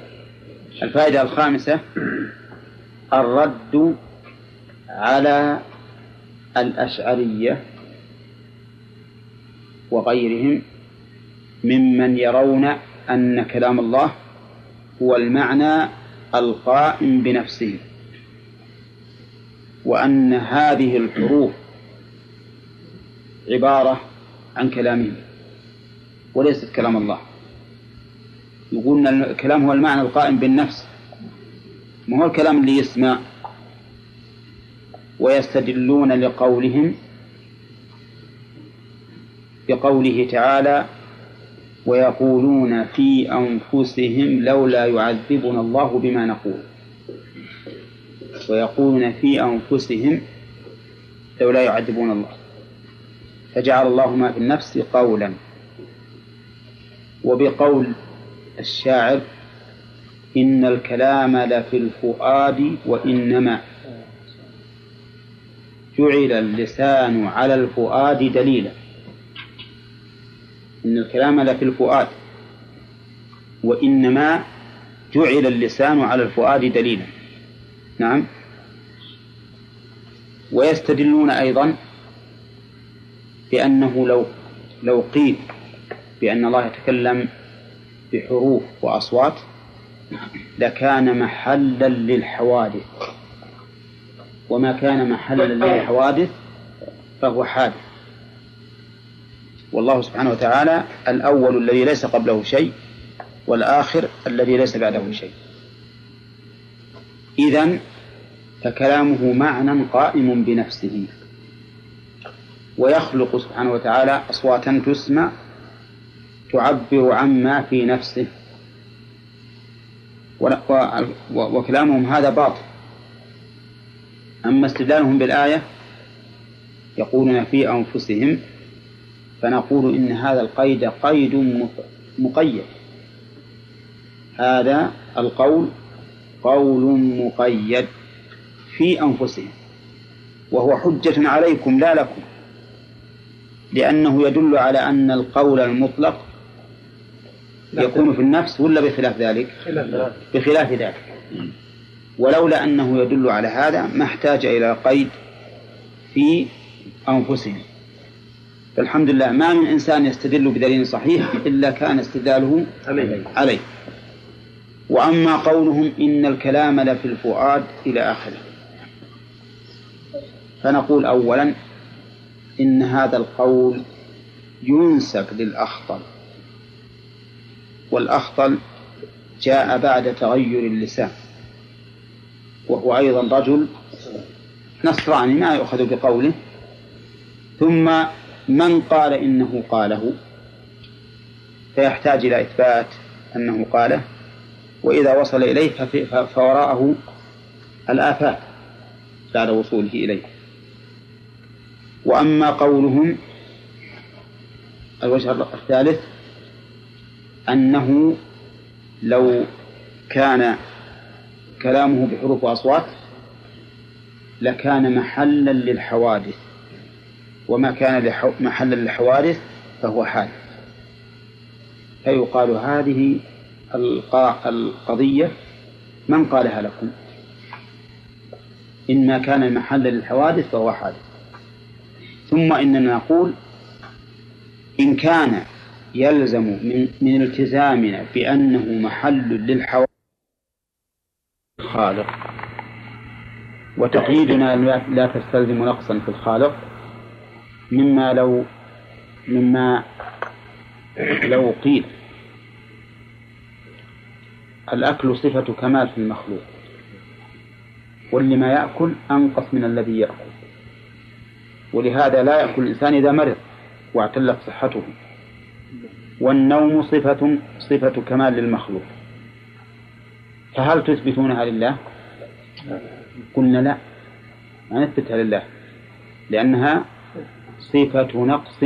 الفائدة الخامسة. الرد على الأشعرية وغيرهم ممن يرون أن كلام الله هو المعنى القائم بنفسه وأن هذه الحروف عبارة عن كلامهم وليست كلام الله. يقول أن الكلام هو المعنى القائم بالنفس ما هو الكلام اللي يسمع؟ ويستدلون لقولهم بقوله تعالى ويقولون في أنفسهم لولا يعذبنا الله بما نقول. ويقولون في أنفسهم لولا يعذبون الله. فجعل الله ما في النفس قولا. وبقول الشاعر إن الكلام لفي الفؤاد وإنما جعل اللسان على الفؤاد دليلا. إن الكلام لفي الفؤاد وإنما جعل اللسان على الفؤاد دليلا. نعم. ويستدلون أيضا بأنه لو لو قيل بأن الله يتكلم بحروف وأصوات لكان محلا للحوادث. وما كان محلا للحوادث فهو حادث. والله سبحانه وتعالى الأول الذي ليس قبله شيء والآخر الذي ليس بعده شيء. إذن فكلامه معنى قائم بنفسه. ويخلق سبحانه وتعالى أصواتا تسمع تعبر عما في نفسه. وكلامهم هذا باطل. أما استدلالهم بالآية يقولون في أنفسهم فنقول إن هذا القيد قيد مقيد. هذا القول قول مقيد في أنفسهم وهو حجة عليكم لا لكم لأنه يدل على أن القول المطلق يكون في النفس ولا بخلاف ذلك. بخلاف ذلك. ولولا أنه يدل على هذا ما احتاج إلى قيد في أنفسهم. فالحمد لله ما من إنسان يستدل بدليل صحيح إلا كان استدلاله عليه, عليه. وأما قولهم إن الكلام لفي الفؤاد إلى آخره. فنقول أولا إن هذا القول ينسب للأخطل. والأخطل جاء بعد تغير اللسان. وهو أيضا رجل نصراني ما يؤخذ بقوله. ثم من قال إنه قاله؟ فيحتاج إلى إثبات أنه قاله. وإذا وصل إليه فوراءه الآفات بعد وصوله إليه. وأما قولهم الوجه الثالث أنه لو كان كلامه بحروف وأصوات لكان محلا للحوادث. وما كان محلا للحوادث فهو حادث. فيقال هذه القضية من قالها لكم؟ إن ما كان محلا للحوادث فهو حادث. ثم إننا نقول إن كان يلزم من, من التزامنا بأنه محل للحوادث الخالق وتقييدنا لا تستلزم نقصا في الخالق مما لو مما لو قيل. الأكل صفة كمال في المخلوق واللي ما يأكل أنقص من الذي يأكل. ولهذا لا يأكل الإنسان إذا مرض واعتلت صحته. والنوم صفة صفة كمال للمخلوق. فهل تثبتونها لله؟ قلنا لا ما نثبتها لله لأنها صفة نقص.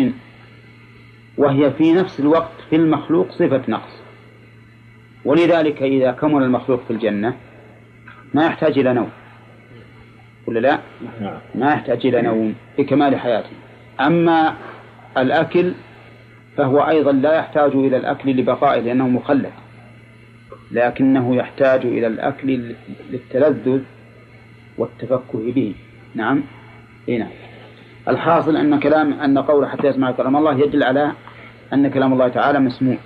وهي في نفس الوقت في المخلوق صفة نقص. ولذلك إذا كمل المخلوق في الجنة ما يحتاج إلى نوم. ولا لا؟ ما يحتاج إلى نوم في كمال حياته. أما الأكل فهو أيضا لا يحتاج إلى الأكل لبقائه لأنه مخلد. لكنه يحتاج إلى الأكل للتلذذ والتفكه به. نعم؟ إيه نعم. الحاصل أن كلام أن قول حتى يسمع كلام الله يدل على أن كلام الله تعالى مسموع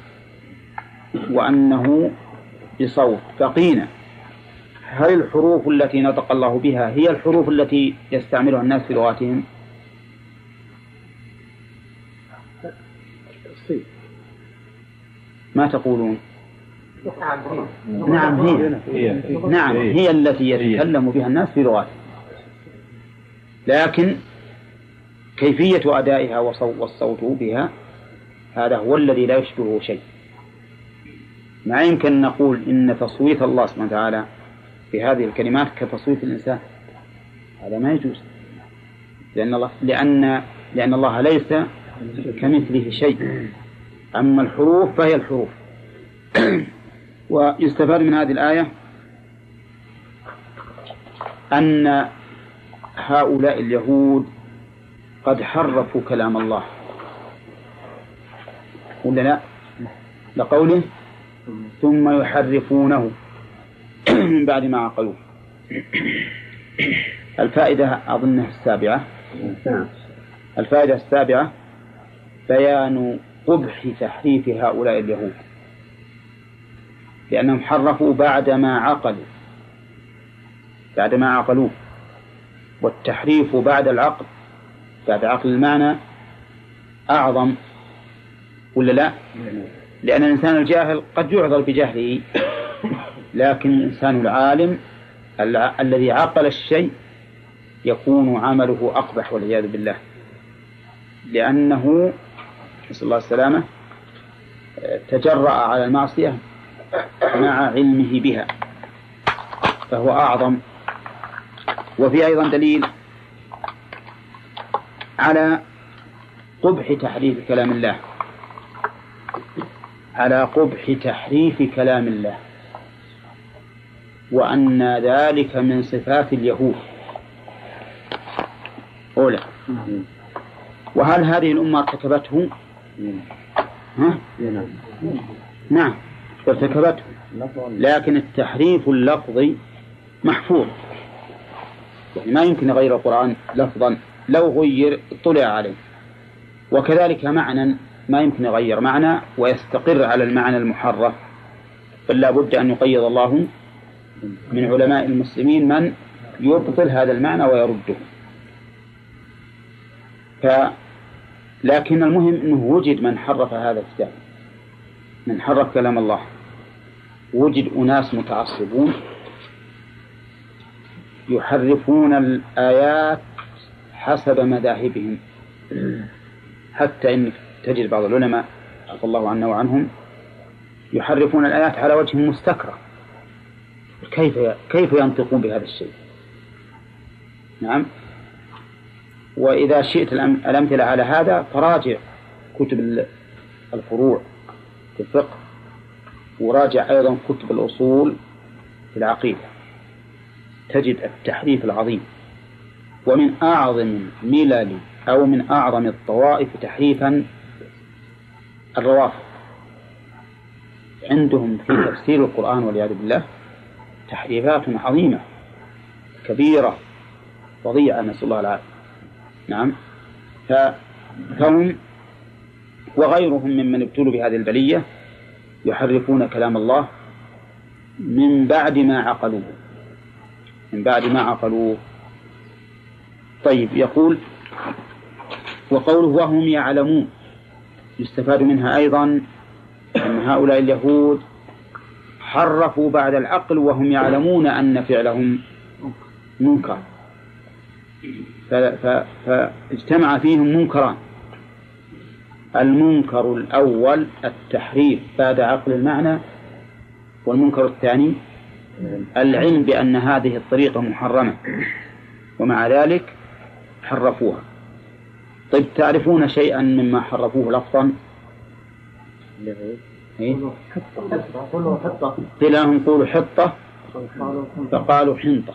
وأنه بصوت فقينا هل الحروف التي نطق الله بها هي الحروف التي يستعملها الناس في لغاتهم؟ ما تقولون؟ نعم هي نعم هي التي يتكلم بها الناس في لغاتهم لكن كيفية أدائها والصوت بها هذا هو الذي لا يشبهه شيء. ما يمكن نقول إن تصويت الله سبحانه وتعالى في هذه الكلمات كتصويت الإنسان. هذا ما يجوز. لأن الله لأن لأن الله ليس كمثله شيء. أما الحروف فهي الحروف. ويستفاد من هذه الآية أن هؤلاء اليهود قد حرفوا كلام الله. ولا لا؟ لقوله ثم يحرفونه من بعد ما عقلوه. الفائدة أظنها السابعة. الفائدة السابعة بيان قبح تحريف هؤلاء اليهود. لأنهم حرفوا بعدما عقلوا. بعدما عقلوه. والتحريف بعد العقل. بعد عقل المعنى أعظم ولا لا؟ لأن الإنسان الجاهل قد يعذر بجهله لكن الإنسان العالم الذي عقل الشيء يكون عمله أقبح والعياذ بالله لأنه نسأل الله السلامة تجرأ على المعصية مع علمه بها فهو أعظم وفي أيضا دليل على قبح تحريف كلام الله. على قبح تحريف كلام الله. وأن ذلك من صفات اليهود. أولى. وهل هذه الأمة ارتكبته؟ ها؟ نعم. ارتكبته. لكن التحريف اللفظي محفوظ. يعني ما يمكن غير القرآن لفظا. لو غير اطلع عليه. وكذلك معنى ما يمكن يغير معنى ويستقر على المعنى المحرف. بل بد أن يقيض الله من علماء المسلمين من يبطل هذا المعنى ويرده. ف لكن المهم أنه وجد من حرف هذا الكتاب. من حرف كلام الله. وجد أناس متعصبون يحرفون الآيات حسب مذاهبهم. حتى إن تجد بعض العلماء عفى الله عنا وعنهم يحرفون الآيات على وجه مستكرة. كيف كيف ينطقون بهذا الشيء؟ نعم. وإذا شئت الأمثلة على هذا فراجع كتب الفروع في الفقه وراجع أيضا كتب الأصول في العقيدة. تجد التحريف العظيم. ومن أعظم ملل أو من أعظم الطوائف تحريفا الروافض. عندهم في تفسير القرآن والعياذ بالله تحريفات عظيمة كبيرة فظيعة نسأل الله العافية. نعم. فهم وغيرهم ممن ابتلوا بهذه البلية يحرفون كلام الله من بعد ما عقلوه من بعد ما عقلوه. طيب يقول وقوله وهم يعلمون يستفاد منها أيضا أن هؤلاء اليهود حرفوا بعد العقل وهم يعلمون أن فعلهم منكر. فاجتمع فيهم منكران. المنكر الأول التحريف بعد عقل المعنى والمنكر الثاني العلم بأن هذه الطريقة محرمة. ومع ذلك حرفوها. طيب تعرفون شيئا مما حرفوه لفظا؟ إيه؟ قيل لهم قولوا حطة فقالوا حنطة.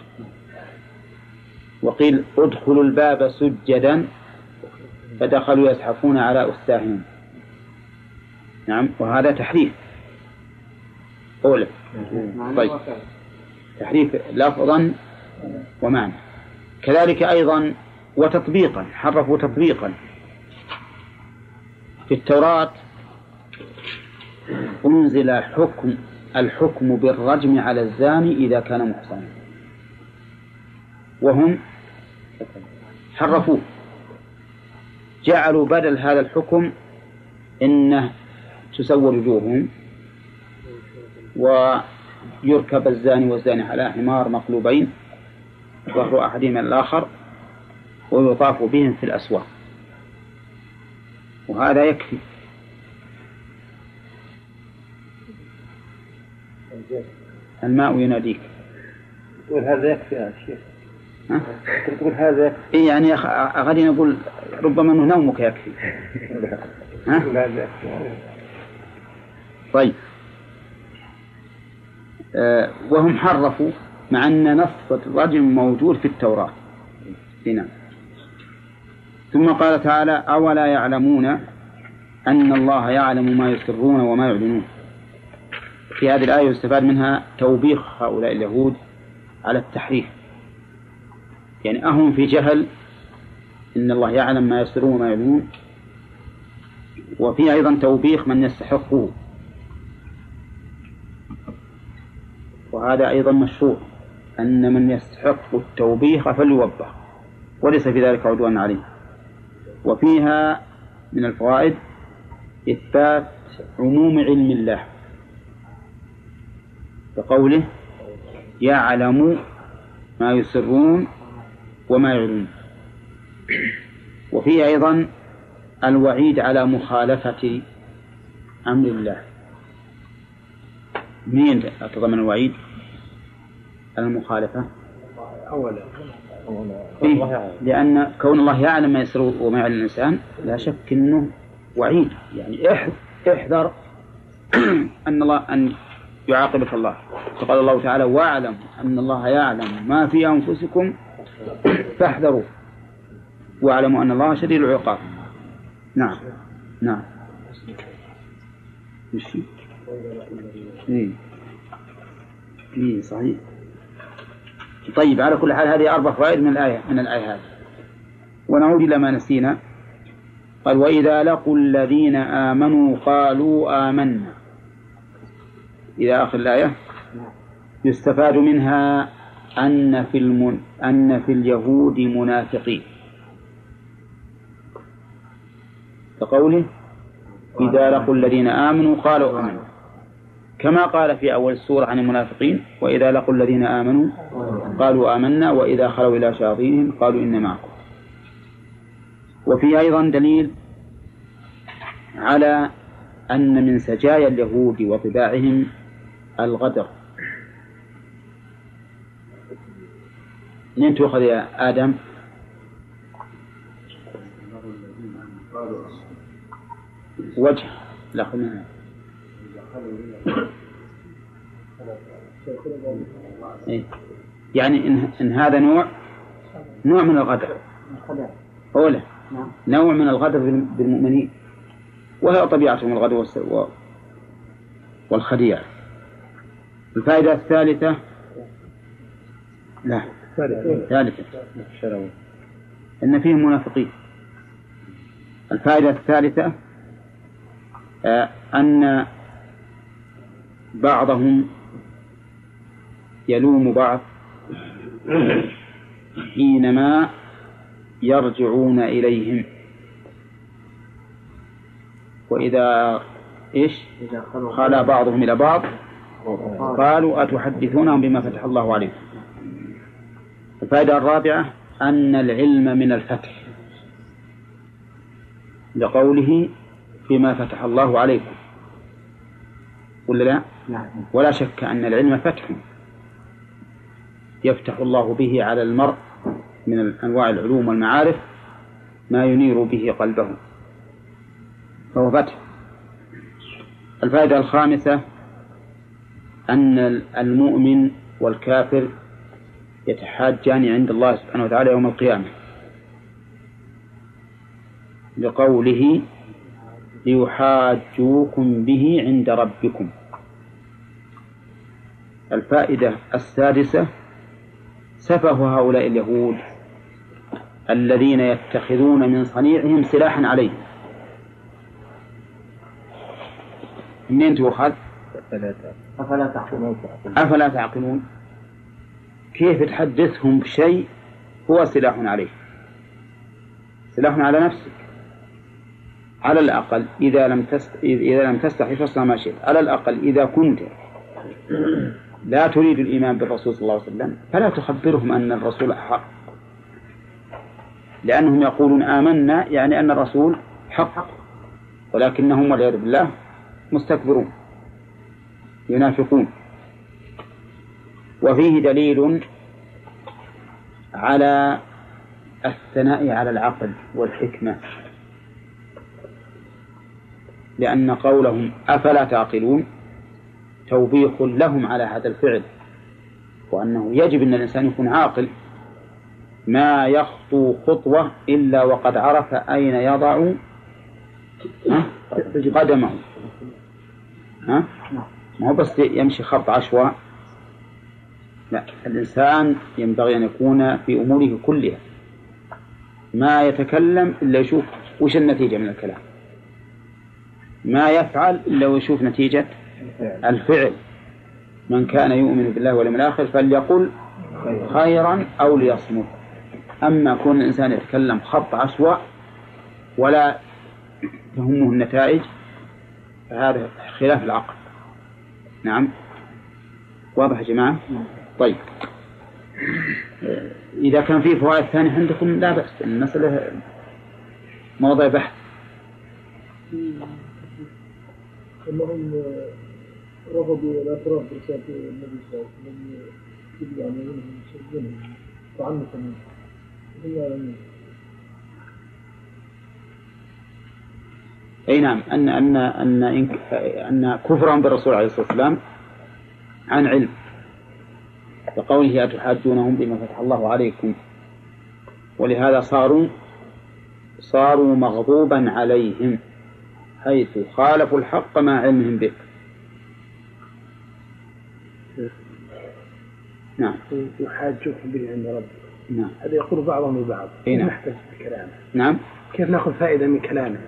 وقيل ادخلوا الباب سجدا فدخلوا يزحفون على أستاههم نعم وهذا تحريف. أولى. طيب. تحريف لفظا ومعنى. كذلك أيضا وتطبيقا حرفوا تطبيقا في التوراة. أنزل حكم الحكم بالرجم على الزاني إذا كان محصنا. وهم حرفوه. جعلوا بدل هذا الحكم إنه تسور وجوههم ويركب الزاني والزاني على حمار مقلوبين ظهر أحدهما الآخر. ويطاف بهم في الأسواق. وهذا يكفي. الماء يناديك. تقول هذا يكفي يا شيخ؟ تقول هذا يكفي. إيه يعني غادي نقول ربما أنه نومك يكفي. ها؟ طيب. آه وهم حرفوا مع أن نص الرجم موجود في التوراة. هنا. ثم قال تعالى أولا يعلمون أن الله يعلم ما يسرون وما يعلنون. في هذه الآية يستفاد منها توبيخ هؤلاء اليهود على التحريف. يعني أهم في جهل إن الله يعلم ما يسرون وما يعلنون وفي أيضا توبيخ من يستحقه. وهذا أيضا مشروع أن من يستحق التوبيخ فليوبخ وليس في ذلك عدوان عليه. وفيها من الفوائد إثبات عموم علم الله بقوله يعلم ما يسرون وما يعلنون. وفيه أيضا الوعيد على مخالفة أمر الله. منين تضمن الوعيد؟ المخالفة؟ أولا. إيه؟ لأن كون الله يعلم ما يسر وما يعلم الإنسان لا شك أنه وعيد. يعني إح- احذر أن الله أن يعاقبك الله. فقال الله تعالى واعلم أن الله يعلم ما في أنفسكم فاحذروا. واعلموا أن الله شديد العقاب. نعم. نعم. مشي. إيه. إيه صحيح. طيب على كل حال هذه أربع فوائد من الآية من الآية هذه. ونعود إلى ما نسينا. قال وإذا لقوا الذين آمنوا قالوا آمنا. إلى آخر الآية. يستفاد منها أن في المن... أن في اليهود منافقين. كقوله إذا لقوا الذين آمنوا قالوا آمنا. كما قال في أول السورة عن المنافقين وإذا لقوا الذين آمنوا قالوا آمنا وإذا خلوا إلى شياطينهم قالوا إن معكم وفي أيضا دليل على أن من سجايا اليهود وطباعهم الغدر منين تؤخذ يا آدم؟ وجه إيه؟ يعني إن, إن هذا نوع نوع من الغدر. أولا نوع من الغدر بال- بالمؤمنين. وهي طبيعتهم الغدر والخديعة الفائدة الثالثة؟ لا. الثالثة أن فيهم منافقين. الفائدة الثالثة؟ آه، أن بعضهم يلوم بعض حينما يرجعون إليهم. وإذا إيش؟ خلا بعضهم إلى بعض. قالوا أتحدثونهم بما فتح الله عليكم. الفائدة الرابعة أن العلم من الفتح. لقوله بما فتح الله عليكم. ولا لا؟ نعم. ولا شك أن العلم فتح يفتح الله به على المرء من أنواع العلوم والمعارف ما ينير به قلبه. فهو فتح. الفائدة الخامسة أن المؤمن والكافر يتحاجان عند الله سبحانه وتعالى يوم القيامة. لقوله ليحاجوكم به عند ربكم. الفائدة السادسة سفه هؤلاء اليهود الذين يتخذون من صنيعهم سلاحا عليهم. منين تؤخذ؟ أفلا تعقلون؟ أفلا تعقلون؟ كيف تحدثهم بشيء هو سلاح عليه؟ سلاح على نفسك. على الأقل إذا لم تست... إذا لم تستحي فاصنع ما شئت. على الأقل إذا كنت لا تريد الإيمان بالرسول صلى الله عليه وسلم فلا تخبرهم أن الرسول حق. لأنهم يقولون آمنا يعني أن الرسول حق ولكنهم والعياذ بالله مستكبرون ينافقون. وفيه دليل على الثناء على العقل والحكمة لأن قولهم أفلا تعقلون؟ توبيخ لهم على هذا الفعل وأنه يجب أن الإنسان يكون عاقل ما يخطو خطوة إلا وقد عرف أين يضع؟ قدمه ها؟ ما هو بس يمشي خط عشواء لا الإنسان ينبغي أن يكون في أموره كلها ما يتكلم إلا يشوف وش النتيجة من الكلام ما يفعل إلا ويشوف نتيجة الفعل. من كان يؤمن بالله واليوم الآخر فليقل خيرا أو ليصمت. أما كون الإنسان يتكلم خط عشواء ولا تهمه النتائج فهذا خلاف العقل. نعم. واضح يا جماعة؟ طيب. إذا كان في فوائد ثانية عندكم لا بأس المسألة موضع بحث. رفضوا الاعتراف برسالة النبي صلى الله عليه وسلم يبدو يعني منهم تعنفا منه. أي نعم. ان ان أن ان كفرهم بالرسول عليه الصلاة والسلام عن علم. كقوله أتحاجونهم بما فتح الله عليكم. ولهذا صاروا صاروا مغضوبا عليهم حيث خالفوا الحق مع علمهم به. نعم. يحاجوكم به عند ربكم نعم. هذا يقول بعضهم لبعض. أي نعم. نحتج بكلامه نعم. كيف نأخذ فائدة من كلامه؟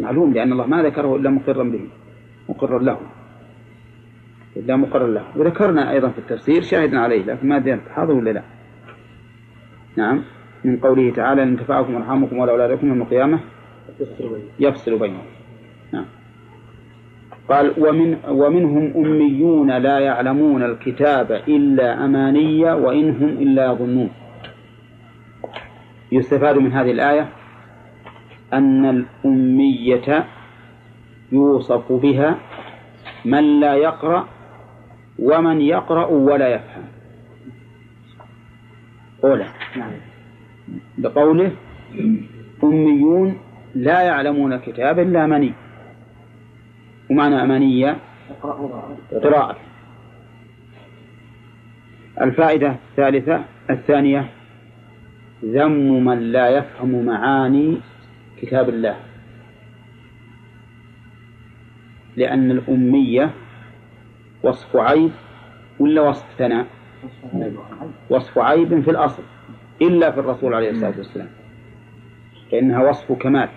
معلوم لأن الله ما ذكره إلا مقرا به. مقرا له. إلا مقرا له. وذكرنا أيضا في التفسير شاهدا عليه لكن ما أدري حاضر ولا لا. نعم. من قوله تعالى إن تنفعكم أرحامكم ولا أولادكم يوم القيامة يفصل بينهم نعم. قال ومن ومنهم أميون لا يعلمون الكتاب إلا أماني وإن هم إلا يظنون. يستفاد من هذه الآية أن الأمية يوصف بها من لا يقرأ ومن يقرأ ولا يفهم. أولى بقوله أميون لا يعلمون الكتاب إلا أماني ومعنى أمانية؟ قراءة. الفائدة الثالثة الثانية ذم من لا يفهم معاني كتاب الله. لأن الأمية وصف عيب ولا وصف ثناء؟ وصف عيب في الأصل إلا في الرسول عليه الصلاة والسلام. فإنها وصف كمال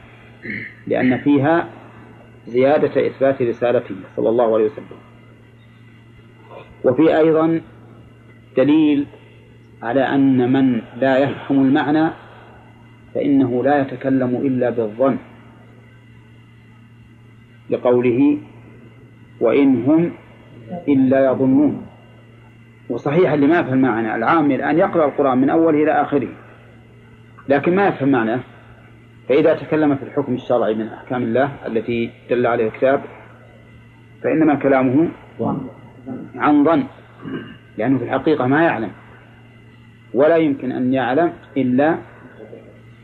لأن فيها زيادة إثبات رسالته صلى الله عليه وسلم. وفي أيضا دليل على أن من لا يفهم المعنى فإنه لا يتكلم إلا بالظن. لقوله وإن هم إلا يظنون. وصحيح اللي ما يفهم معنى العام الآن يقرأ القرآن من أوله إلى آخره لكن ما يفهم معناه فإذا تكلم في الحكم الشرعي من أحكام الله التي دل عليه الكتاب فإنما كلامه عن ظن لأنه في الحقيقة ما يعلم ولا يمكن أن يعلم إلا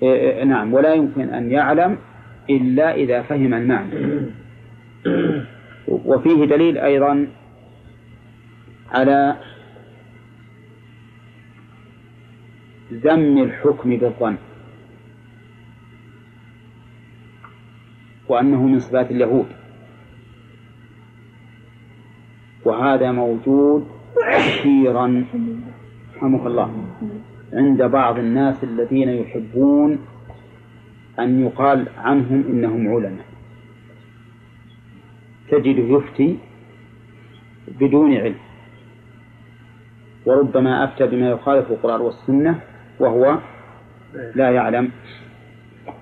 إيه إيه نعم ولا يمكن أن يعلم إلا إذا فهم المعنى. وفيه دليل أيضا على ذم الحكم بالظن. وأنه من صفات اليهود. وهذا موجود كثيرا رحمك الله عند بعض الناس الذين يحبون أن يقال عنهم إنهم علماء. تجده يفتي بدون علم. وربما أفتى بما يخالف القرآن والسنة وهو لا يعلم.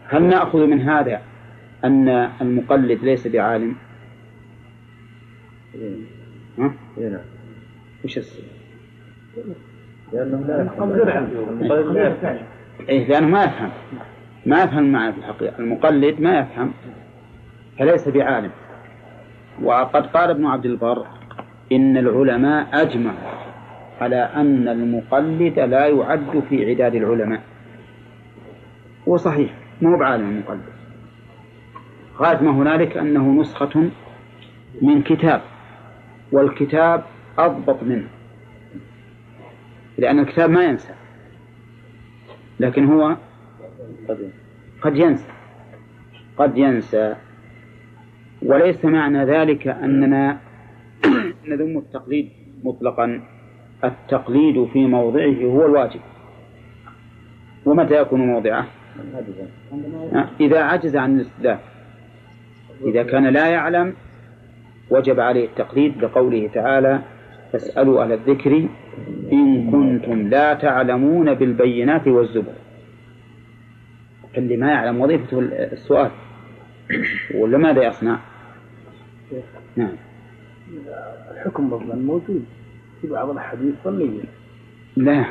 هل نأخذ من هذا أن المقلد ليس بعالم؟ ها؟ وش السبب؟ لأنه لا يفهم. إيه لأنه ما يفهم. ما يفهم المعنى في الحقيقة. المقلد ما يفهم. فليس بعالم. وقد قال ابن عبد البر إن العلماء أجمعوا على أن المقلد لا يعد في عداد العلماء. وصحيح مو بعالم المقلد. غاية ما هنالك أنه نسخة من كتاب والكتاب أضبط منه لأن الكتاب ما ينسى لكن هو قد ينسى قد ينسى. وليس معنى ذلك أننا نذم التقليد مطلقا. التقليد في موضعه هو الواجب. ومتى يكون موضعه؟ إذا عجز عن الاستدلال. إذا كان لا يعلم وجب عليه التقليد لقوله تعالى فاسألوا أهل الذكر إن كنتم لا تعلمون بالبينات والزبر. اللي ما يعلم وظيفته السؤال. ولا ماذا يصنع؟ نعم. الحكم بالظن موجود. في بعض الحديث ظنية. لا.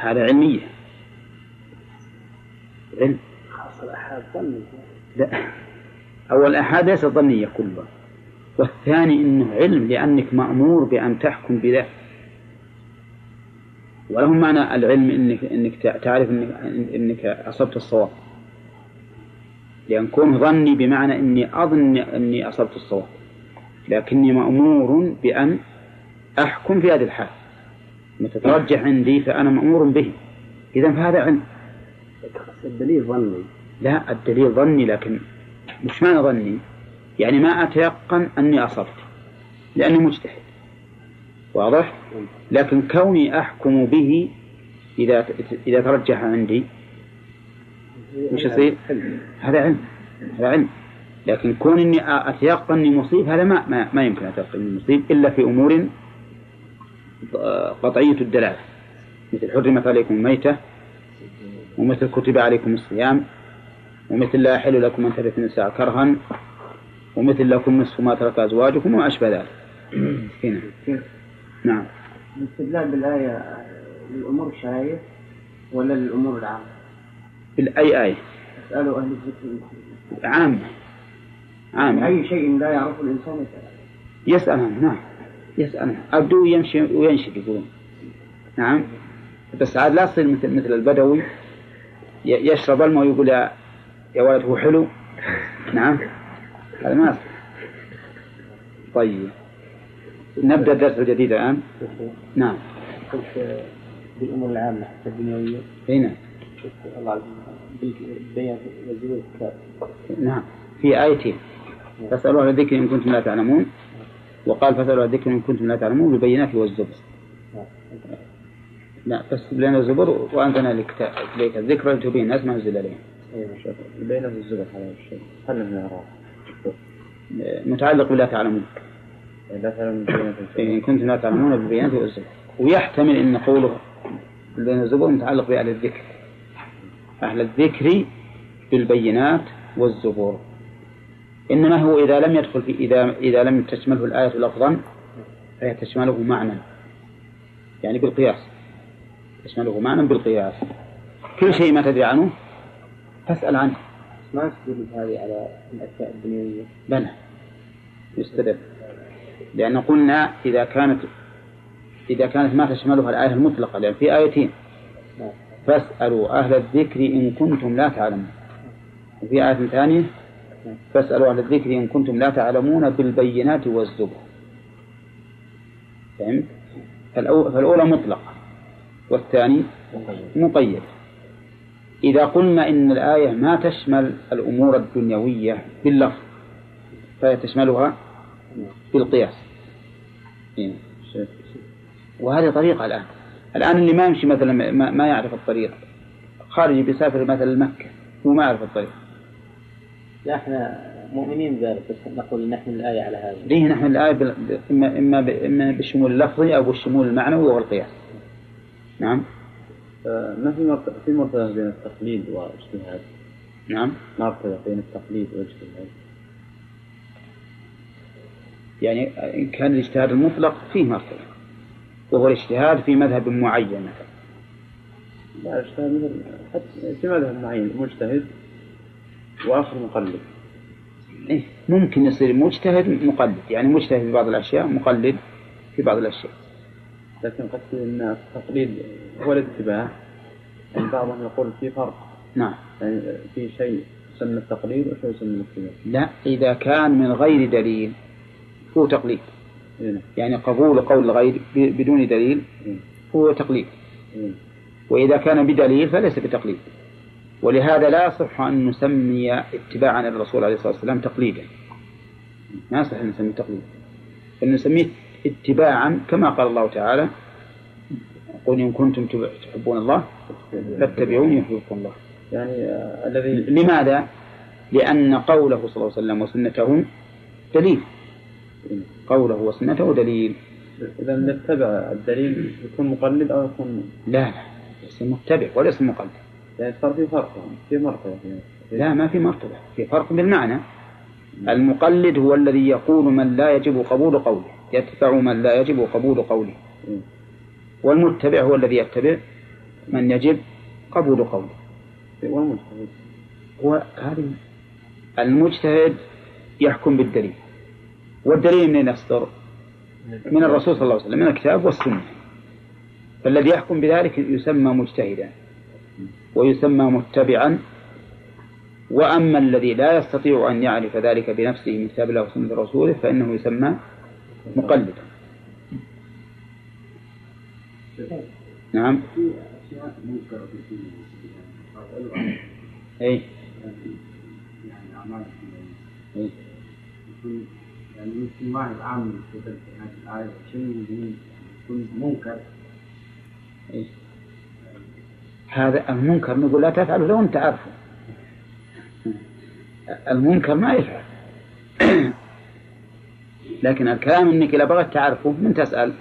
هذا علمية. علم. خاصة الأحاد ظنية. لا. أول الآحاد ليست ظنية كلها والثاني أنه علم لأنك مأمور بأن تحكم بذلك وله معنى العلم انك إنك تعرف انك إنك أصبت الصواب. لأن كون ظني بمعنى إني أظن إني أصبت الصواب. لكني مأمور بأن أحكم في هذه الحال. متى ترجح عندي فأنا مأمور به. إذا فهذا علم. الدليل ظني. لا الدليل ظني لكن مش معنى ظني؟ يعني ما أتيقن أني أصبت لأني مجتهد. واضح؟ لكن كوني أحكم به إذا إذا ترجح عندي وش يصير؟ هذا علم هذا علم لكن كون إني أتيقن إني مصيب هذا ما ما, ما يمكن أتيقن إني مصيب إلا في أمور قطعية الدلالة مثل حرمت عليكم الميتة ومثل كتب عليكم الصيام ومثل لا يحل لكم أن ترثوا النساء كرها ومثل لكم نصف ما ترك أزواجكم وما أشبه ذلك. هنا. نعم. الاستدلال بالآية للأمور الشرعية ولا للأمور العامة؟ بالأي آية؟ اسألوا أهل الذكر عامة. عامة. أي شيء لا يعرفه الإنسان يسأل يسأل نعم. يسأل أبدو يمشي وينشد يقولون. نعم. بس عاد لا تصير مثل مثل البدوي يشرب الماء ويقول يا ولد هو حلو؟ نعم. هذا ما طيب. نبدأ الدرس الجديد الآن؟ نعم. قلت بالأمور العامة حتى الدنيوية. اي نعم. الله والزبور نعم. في آيتين فاسألوا أهل الذكر إن كنتم لا تعلمون وقال فاسألوا أهل الذكر إن كنتم لا تعلمون بالبينات والزبر. لا بس لنا الزبر وأنزلنا إليك الذكر لتبين الناس ما نزل عليهم. البينات والزبر هذا الشيء هل متعلق بلا تعلمون. لا تعلمون إن كنتم لا تعلمون بالبينات والزبر ويحتمل أن قوله بين الزبور متعلق بأهل الذكر. أهل الذكر بالبينات والزبور. إنما هو إذا لم يدخل في إذا إذا لم تشمله الآية لفظا فهي تشمله معنى. يعني بالقياس. تشمله معنى بالقياس. كل شيء ما تدري عنه فاسأل عنه. ما تدل هذه على الأشياء الدنيوية؟ بلى. يستدل. لأن قلنا إذا كانت إذا كانت ما تشملها الآية المطلقة لأن في آيتين. فاسألوا أهل الذكر إن كنتم لا تعلمون. وفي آية ثانية فاسألوا أهل الذكر إن كنتم لا تعلمون بالبينات والزبر. فهمت؟ فالأولى مطلقة والثاني مقيد. إذا قلنا إن الآية ما تشمل الأمور الدنيوية باللفظ فهي تشملها بالقياس. إيه. وهذه طريقة الآن. الآن اللي ما يمشي مثلا ما يعرف الطريق. خارجي بيسافر مثلا مكة هو ما يعرف الطريق. لا إحنا مؤمنين بذلك بس نقول نحمل الآية على هذا. ليه نحمل الآية بل... إما إما إما بالشمول اللفظي أو بالشمول المعنوي وهو القياس. نعم. ما في في مرتبة بين التقليد والاجتهاد؟ نعم. مرتبة بين التقليد والاجتهاد؟ يعني إن كان الاجتهاد المطلق فيه مرتبة وهو الاجتهاد في مذهب معين. مثلا لا الاجتهاد مثل حتى في مذهب معين مجتهد وآخر مقلد. إيه ممكن يصير مجتهد مقلد. يعني مجتهد في بعض الأشياء مقلد في بعض الأشياء. لكن قد أن التقليد هو الاتباع يعني بعضهم يقول في فرق. نعم. يعني في شيء يسمى التقليد وشيء يسمى الاتباع. لا إذا كان من غير دليل هو تقليد إيه. يعني قبول قول الغير بدون دليل إيه. هو تقليد إيه. وإذا كان بدليل فليس بتقليد ولهذا لا يصح أن نسمي اتباعا للرسول عليه الصلاة والسلام تقليدا. ما يصح أن نسميه تقليدا. بل نسميه اتباعا كما قال الله تعالى قل إن كنتم تحبون الله فاتبعوني يحببكم الله. يعني آه الذي لماذا؟ لأن قوله صلى الله عليه وسلم وسنته دليل. قوله وسنته دليل. إذا نتبع الدليل يكون مقلد أو يكون لا لا ليس متبع وليس مقلد. يعني صار في فرق يعني في مرتبة في لا ما في مرتبة في فرق بالمعنى. المقلد هو الذي يقول من لا يجب قبول قوله يتبع من لا يجب قبول قوله. إيه. والمتبع هو الذي يتبع من يجب قبول قوله. والمجتهد. هو هذه المجتهد يحكم بالدليل. والدليل من يصدر؟ من الرسول صلى الله عليه وسلم من الكتاب والسنة. فالذي يحكم بذلك يسمى مجتهدا ويسمى متبعا. وأما الذي لا يستطيع أن يعرف ذلك بنفسه من كتاب الله وسنة رسوله فإنه يسمى مقلدا. نعم. في اشياء منكره في أي. يعني اعمال أي. يعني يمكن واحد عامل كتب في هذه الايه شيء من يكون منكر أي. هذا المنكر نقول لا تفعله لو أنت عارفه. المنكر ما يفعل. لكن الكلام انك إذا بغيت تعرفه من تسأل؟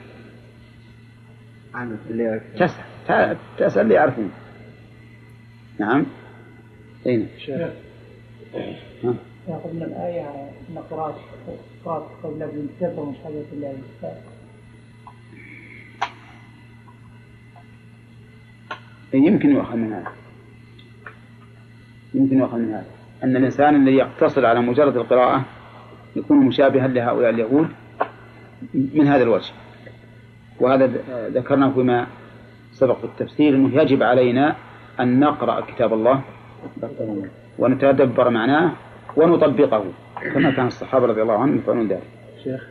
عن اللي تسال تسأل اللي يعرفون نعم. اين ها؟ ياخذ من الآية أن قراءة قراءة بالكتاب ومشاهدة الله بالكتاب يمكن يؤخذ من هذا. يمكن يؤخذ من هذا. أن الإنسان الذي يقتصر على مجرد القراءة يكون مشابها لهؤلاء اليهود من هذا الوجه. وهذا ذكرناه فيما سبق في التفسير أنه يجب علينا أن نقرأ كتاب الله ونتدبر معناه ونطبقه كما كان الصحابة رضي الله عنهم يفعلون ذلك. شيخ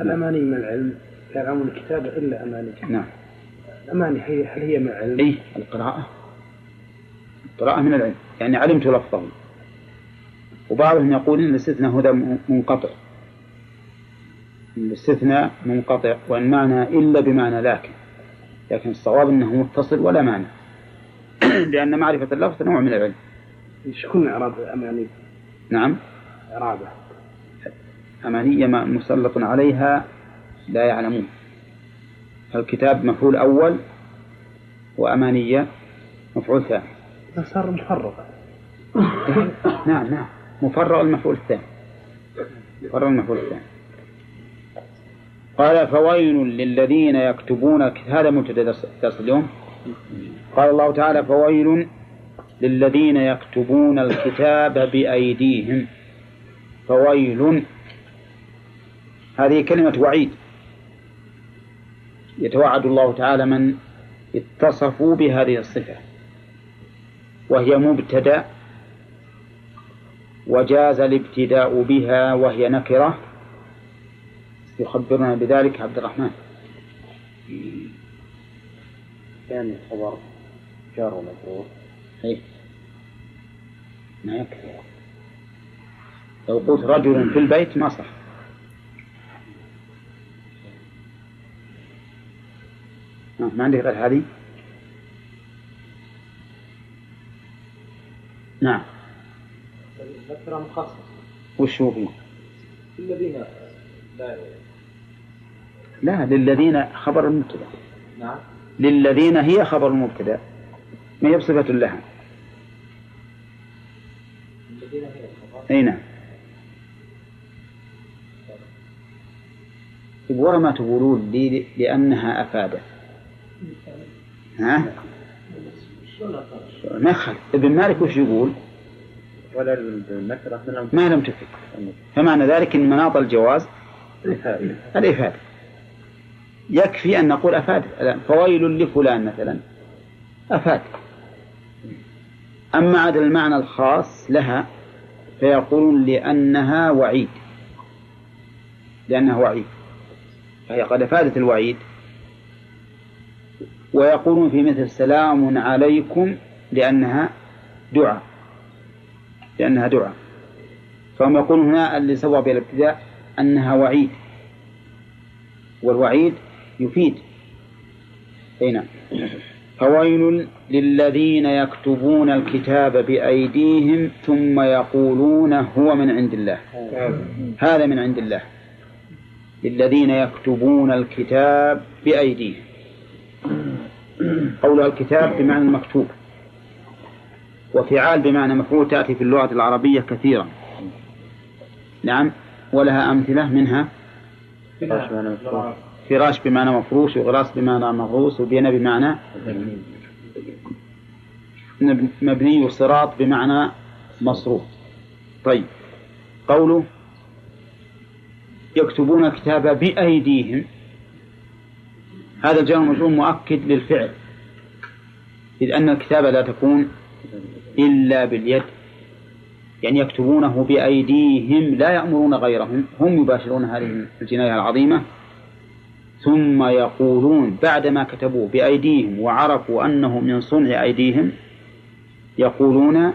الأماني من العلم؟ لا يعلمون الكتابة إلا أماني. نعم. الأماني هي هل هي من العلم؟ أي القراءة. القراءة من العلم. يعني علمت لفظه. وبعضهم يقول إن الاستثناء هذا منقطع. الاستثناء منقطع وإن معنى إلا بمعنى لكن لكن الصواب أنه متصل ولا معنى لأن معرفة اللفظ نوع من العلم. شكون إعراب أماني؟ نعم. إعرابة. أمانية ما مسلط عليها لا يعلمون. الكتاب مفعول أول وأمانية مفعول ثاني. صار محرقة نعم نعم. مفرغ المفعول الثاني. مفرغ المفعول الثاني. قال فويل للذين يكتبون هذا مبتدأ درس اليوم. قال الله تعالى فويل للذين يكتبون الكتاب بأيديهم. فويل هذه كلمة وعيد. يتوعد الله تعالى من اتصفوا بهذه الصفة. وهي مبتدأ وجاز الابتداء بها وهي نكرة. يخبرنا بذلك عبد الرحمن. كان خبر جار ومجرور. أي ما يكفي. لو قلت رجل في البيت ما صح. آه، ما عندك غير هذه؟ نعم. ذكر مخصص وش هو؟ فيه؟ الذين لا لا للذين خبر المبتدا. نعم. للذين هي خبر المبتدا. ما هي بصفة لها؟ أي نعم. طيب ورا ما تقولون لي لأنها أفادت. ها؟ ما يخالف ابن مالك وش يقول؟ ولا ما لم تفد فمعنى ذلك أن مناط الجواز الإفادة يكفي أن نقول أفاد. فويل لفلان مثلا. أفاد. أما عاد المعنى الخاص لها فيقولون لأنها وعيد. لأنها وعيد. فهي قد أفادت الوعيد. ويقولون في مثل سلام عليكم لأنها دعاء. لأنها دعاء. فهم يقولون هنا اللي سوى بالابتداء أنها وعيد. والوعيد يفيد. أي نعم. فويل للذين يكتبون الكتاب بأيديهم ثم يقولون هو من عند الله. هذا من عند الله. للذين يكتبون الكتاب بأيديهم. قولها الكتاب بمعنى المكتوب. وفعال بمعنى مفعول تأتي في اللغة العربية كثيرا. نعم. ولها أمثلة منها؟ فراش بمعنى مفروش وغراس بمعنى مغروس وبنى بمعنى مبني وصراط بمعنى مصروف. طيب. قوله يكتبون الكتاب بأيديهم. هذا الجار المجرور مؤكد للفعل. إذ أن الكتابة لا تكون إلا باليد. يعني يكتبونه بأيديهم لا يأمرون غيرهم. هم يباشرون هذه الجناية العظيمة. ثم يقولون بعدما كتبوه بأيديهم وعرفوا أنه من صنع أيديهم يقولون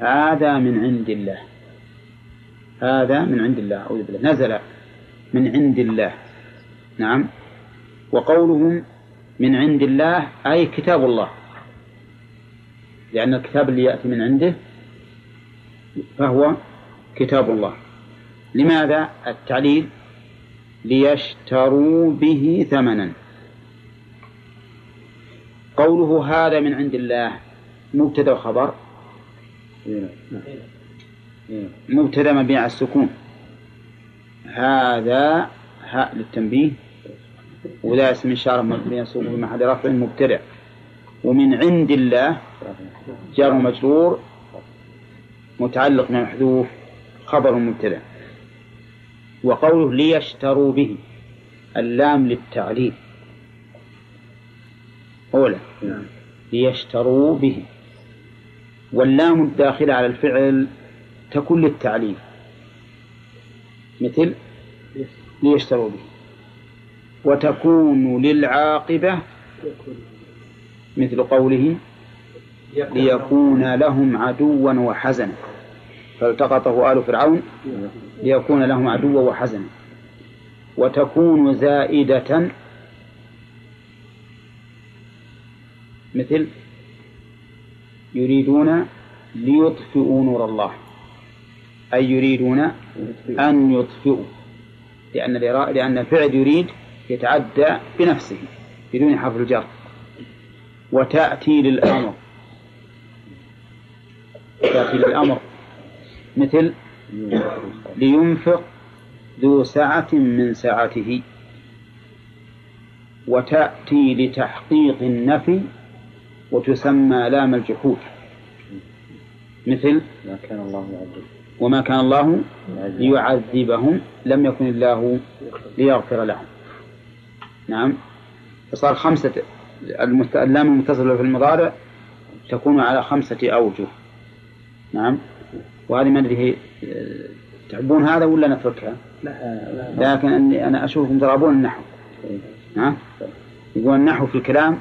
هذا من عند الله. هذا من عند الله. أعوذ بالله. نزل من عند الله. نعم. وقولهم من عند الله أي كتاب الله. لأن الكتاب اللي يأتي من عنده فهو كتاب الله. لماذا؟ التعليل ليشتروا به ثمنا. قوله هذا من عند الله مبتدأ وخبر مبتدأ مبني على السكون. هذا هاء للتنبيه. وذا اسم إشارة مبني على في محل رفع مبتدع ومن عند الله جار مجرور. متعلق محذوف خبر مبتدع وقوله ليشتروا به. اللام للتعليل. أولا ليشتروا به. واللام الداخلة على الفعل تكون للتعليل. مثل ليشتروا به. وتكون للعاقبة. مثل قوله ليكون لهم عدوا وحزنا. فالتقطه آل فرعون ليكون لهم عدوا وحزنا وتكون زائدة. مثل يريدون ليطفئوا نور الله أي يريدون أن يطفئوا لأن لأن الفعل يريد يتعدى بنفسه بدون حرف الجر. وتأتي للأمر تأتي للأمر. مثل لينفق ذو سعة من سعته وتأتي لتحقيق النفي وتسمى لام الجحود. مثل ما كان الله يعذب. وما كان الله ليعذبهم. لم يكن الله ليغفر لهم. نعم. فصار خمسة اللام المتصلة في المضارع تكون على خمسة أوجه. نعم. وهذه ما أدري تحبون هذا ولا نتركها؟ لا لكن أني أنا أشوفكم ترابون النحو. ها؟ يقول النحو في الكلام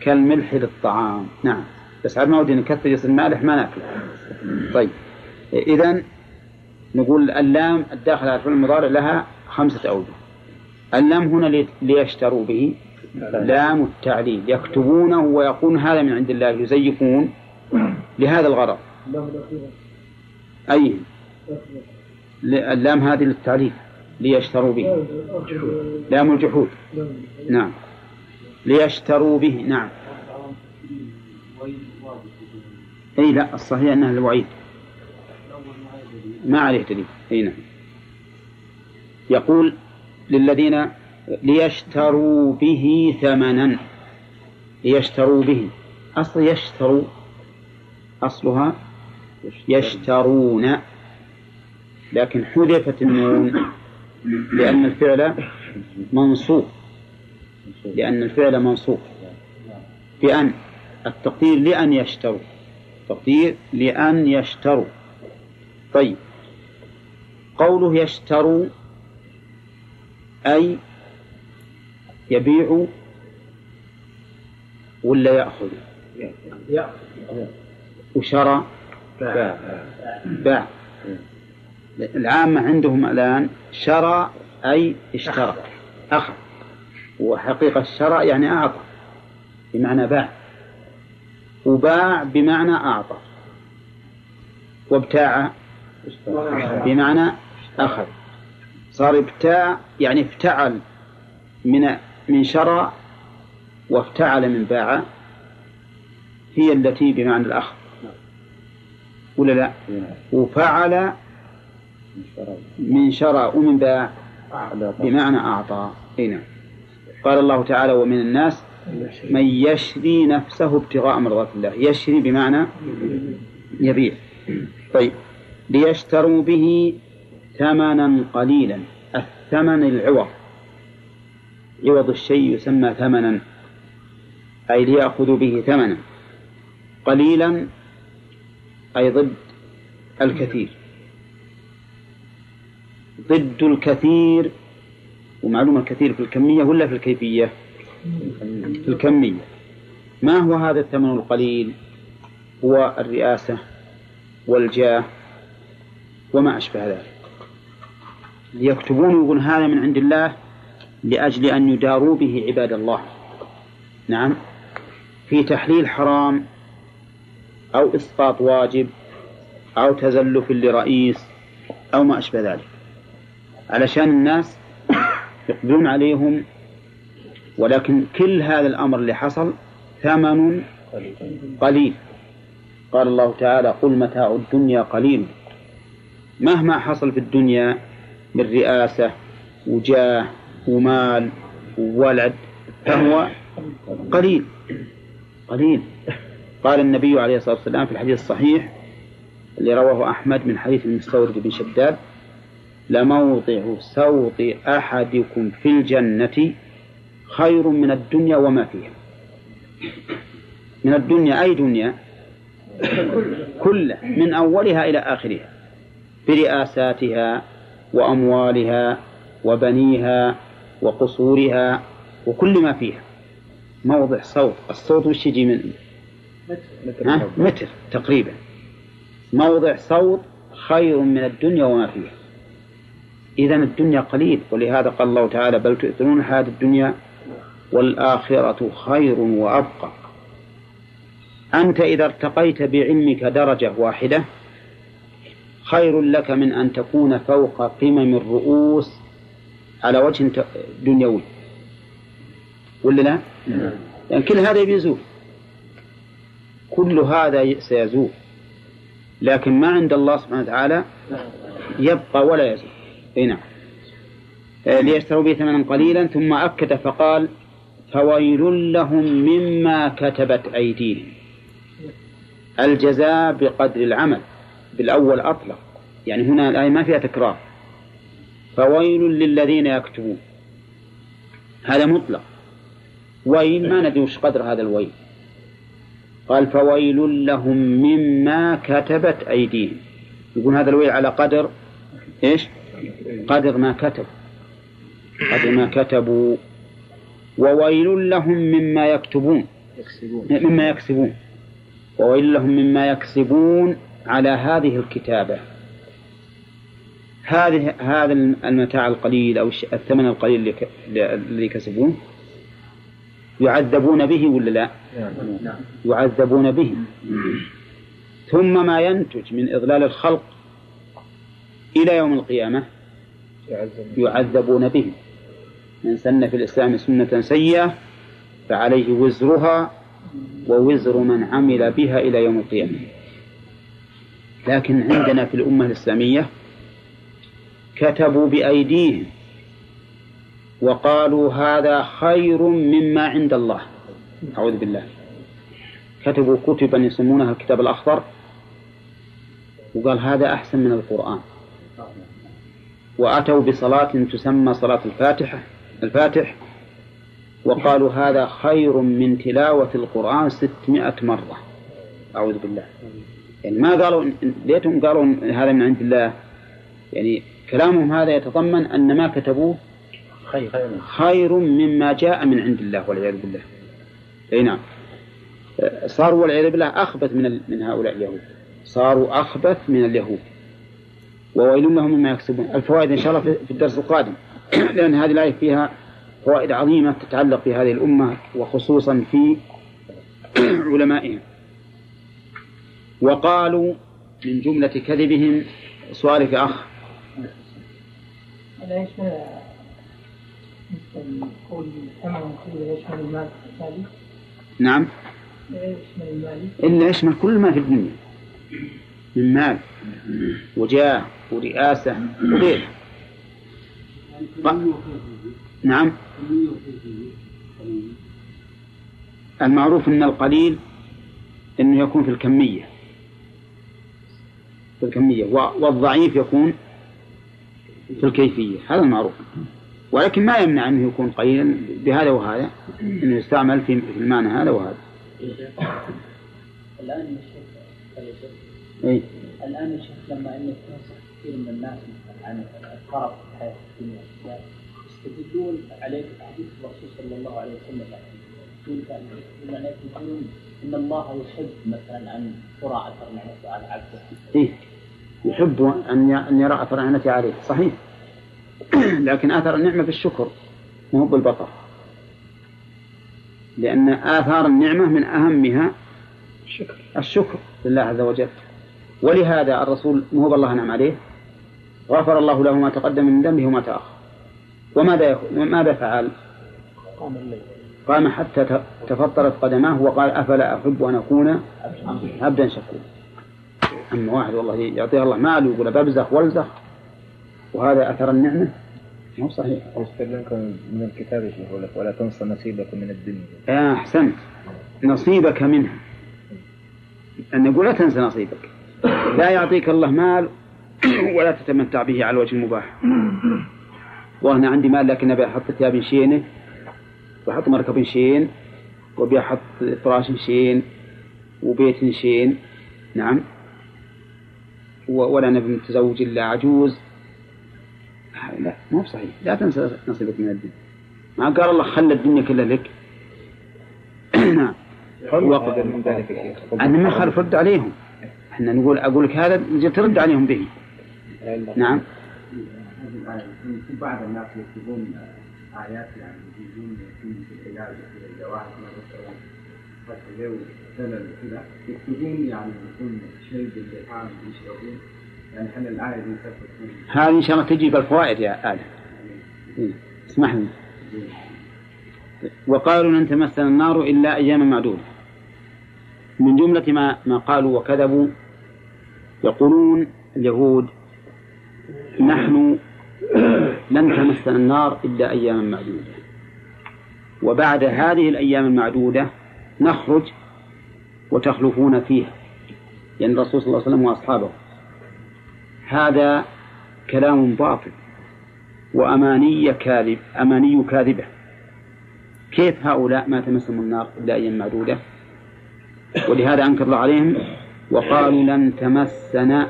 كالملح للطعام نعم. بس عاد ما ودي نكثر يصير مالح ما ناكله. طيب. إذا نقول اللام الداخل على الفعل المضارع لها خمسة أوجه. اللام هنا ليشتروا به لام التعليل يكتبونه ويقولون هذا من عند الله يزيفون لهذا الغرض. أي؟ اللام هذه للتعليل ليشتروا به. لام الجحود. نعم. ليشتروا به نعم. أي لا الصحيح أنها الوعيد ما عليه دليل أي نعم. يقول للذين ليشتروا به ثمنا. ليشتروا به. أصل يشتروا أصلها يشترون. لكن حذفت النون لأن الفعل منصوب. لأن الفعل منصوب. بأن التقدير لأن يشتروا. تقدير لأن يشتروا. طيب. قوله يشتروا أي يبيع ولا يأخذ. وشرى. باع العامة عندهم الآن شرى أي اشترى. أخذ وحقيقة الشرى يعني أعطى بمعنى باع. وباع بمعنى أعطى. وابتاع بمعنى أخذ. صار ابتاع يعني افتعل من من شرى وافتعل من باع هي التي بمعنى الأخذ. ولا لا؟ وفعل من شرى ومن باع بمعنى أعطى. هنا قال الله تعالى ومن الناس من يشري نفسه ابتغاء مرضات الله. يشري بمعنى يبيع. طيب. ليشتروا به ثمنا قليلا. الثمن العوض. عوض الشيء يسمى ثمنا. أي ليأخذوا به ثمنا. قليلا أي ضد الكثير. ضد الكثير ومعلوم الكثير في الكمية ولا في الكيفية؟ في الكمية. ما هو هذا الثمن القليل؟ هو الرئاسة والجاه وما أشبه ذلك. ليكتبون يقول هذا من عند الله لأجل أن يداروا به عباد الله. نعم. في تحليل حرام أو إسقاط واجب أو تزلف لرئيس أو ما أشبه ذلك. علشان الناس يقبلون عليهم ولكن كل هذا الأمر اللي حصل ثمن قليل. قال الله تعالى قل متاع الدنيا قليل. مهما حصل في الدنيا من رئاسة وجاه ومال وولد فهو قليل. قليل. قال النبي عليه الصلاة والسلام في الحديث الصحيح اللي رواه أحمد من حديث المستورد بن شداد لموضع سوط أحدكم في الجنة خير من الدنيا وما فيها. من الدنيا أي دنيا؟ كلها من أولها إلى آخرها برئاساتها وأموالها وبنيها وقصورها وكل ما فيها. موضع صوت الصوت وش يجي من ها؟ متر. تقريبا. موضع صوت خير من الدنيا وما فيها. إذا الدنيا قليل ولهذا قال الله تعالى بل تؤثرون الحياة الدنيا والآخرة خير وأبقى. أنت إذا ارتقيت بعلمك درجة واحدة خير لك من أن تكون فوق قمم الرؤوس على وجه دنيوي. ولا لا؟ يعني كل هذا بيزول كل هذا سيزول. لكن ما عند الله سبحانه وتعالى يبقى ولا يزول. أي نعم. ليشتروا به ثمنا قليلا ثم أكد فقال فويل لهم مما كتبت أيديهم. الجزاء بقدر العمل بالأول أطلق. يعني هنا الآية ما فيها تكرار. فويل للذين يكتبون. هذا مطلق. ويل ما ندري وش قدر هذا الويل. قال فويل لهم مما كتبت أيديهم. يقول هذا الويل على قدر إيش؟ قدر ما كتب. قدر ما كتبوا. وويل لهم مما يكتبون. مما يكسبون. وويل لهم مما يكسبون على هذه الكتابة. هذه هذا المتاع القليل أو الثمن القليل الذي كسبوه يعذبون به ولا لا؟ يعذبون به. ثم ما ينتج من إضلال الخلق إلى يوم القيامة يعذبون به. من سن في الإسلام سنة سيئة فعليه وزرها ووزر من عمل بها إلى يوم القيامة. لكن عندنا في الأمة الإسلامية كتبوا بأيديهم وقالوا هذا خير مما عند الله. أعوذ بالله. كتبوا كتبا يسمونها الكتاب الأخضر. وقال هذا أحسن من القرآن. وأتوا بصلاة تسمى صلاة الفاتحة الفاتح. وقالوا هذا خير من تلاوة القرآن ستمائة مرة. أعوذ بالله. يعني ما قالوا ليتهم قالوا هذا من عند الله. يعني كلامهم هذا يتضمن أن ما كتبوه خير خير. مما جاء من عند الله والعياذ بالله. أي نعم. صاروا والعياذ بالله أخبث من من هؤلاء اليهود. صاروا أخبث من اليهود. وويل لهم مما يكسبون. الفوائد إن شاء الله في الدرس القادم. لأن هذه الآية فيها فوائد عظيمة تتعلق بهذه الأمة وخصوصا في علمائهم. وقالوا من جملة كذبهم سؤالك أخ هذا يشمل قول ثمن يشمل المال نعم. يشمل المال؟ إلا يشمل كل ما في الدنيا. من مال وجاه ورئاسة وغيره. نعم. المعروف أن القليل أنه يكون في الكمية. في الكمية. والضعيف يكون في الكيفية. هذا المعروف. ولكن ما يمنع أنه يكون قليلا بهذا وهذا أنه يستعمل في المعنى هذا وهذا. الآن يا شيخ يا شيخ. إيه؟ الآن يا شيخ لما أنك تنصح كثير من الناس عن الخرف في الحياة الدنيا يستدلون عليك بحديث الرسول صلى الله عليه وسلم. يقول عليك يقولون إن الله يحب مثلا أن ترى أثر نعمته على عبده. إيه؟ يحب أن يرى أثر نعمته عليه. صحيح. لكن أثر النعمة بالشكر مو بالبطر. لأن آثار النعمة من أهمها الشكر. الشكر لله عز وجل. ولهذا الرسول مو بالله نعم عليه غفر الله له ما تقدم من ذنبه وما تأخر. وماذا يخ- ماذا فعل؟ قام الليل. قام حتى تفطرت قدماه وقال أفلا أحب أن أكون عبدا شكورا. أما واحد والله يعطيه الله مال ويقول ببزخ وألزخ. وهذا أثر النعمة؟ مو صحيح. يستلمكم من الكتاب يقول لك ولا تنسى نصيبكم من الدنيا. يا أحسنت. نصيبك منها. أن يقول لا تنسى نصيبك. لا يعطيك الله مال ولا تتمتع به على الوجه المباح. وأنا عندي مال لكن أبي أحط ثياب شينة وأحط مركب شين وأبي أحط فراش شين وبيت شين. نعم. ولا نبي متزوج إلا عجوز. لا مو بصحيح لا تنسى نصيبك من الدنيا ما قال الله خلى الدنيا كلها لك. نعم من ذلك يا شيخ. أنا ما خالف رد عليهم. إحنا نقول أقول لك هذا نجي ترد عليهم به. نعم. بعض الناس يكتبون آيات يعني يجيبون في العلاج في الجواهر مثلا فتح له سلل كذا يكتبون يعني يكون شيء باللحام يشربون هذه إن شاء الله تجي بالفوائد يا آدم. إيه. اسمح لي وقالوا لن تمسنا النار إلا أياما معدودة. من جملة ما ما قالوا وكذبوا يقولون اليهود نحن لن تمسنا النار إلا أياما معدودة. وبعد هذه الأيام المعدودة نخرج وتخلفون فيها. يعني الرسول صلى الله عليه وسلم وأصحابه. هذا كلام باطل وأماني كاذب أماني كاذبة. كيف هؤلاء ما تمسهم النار إلا أيام معدودة؟ ولهذا أنكر الله عليهم وقالوا لن تمسنا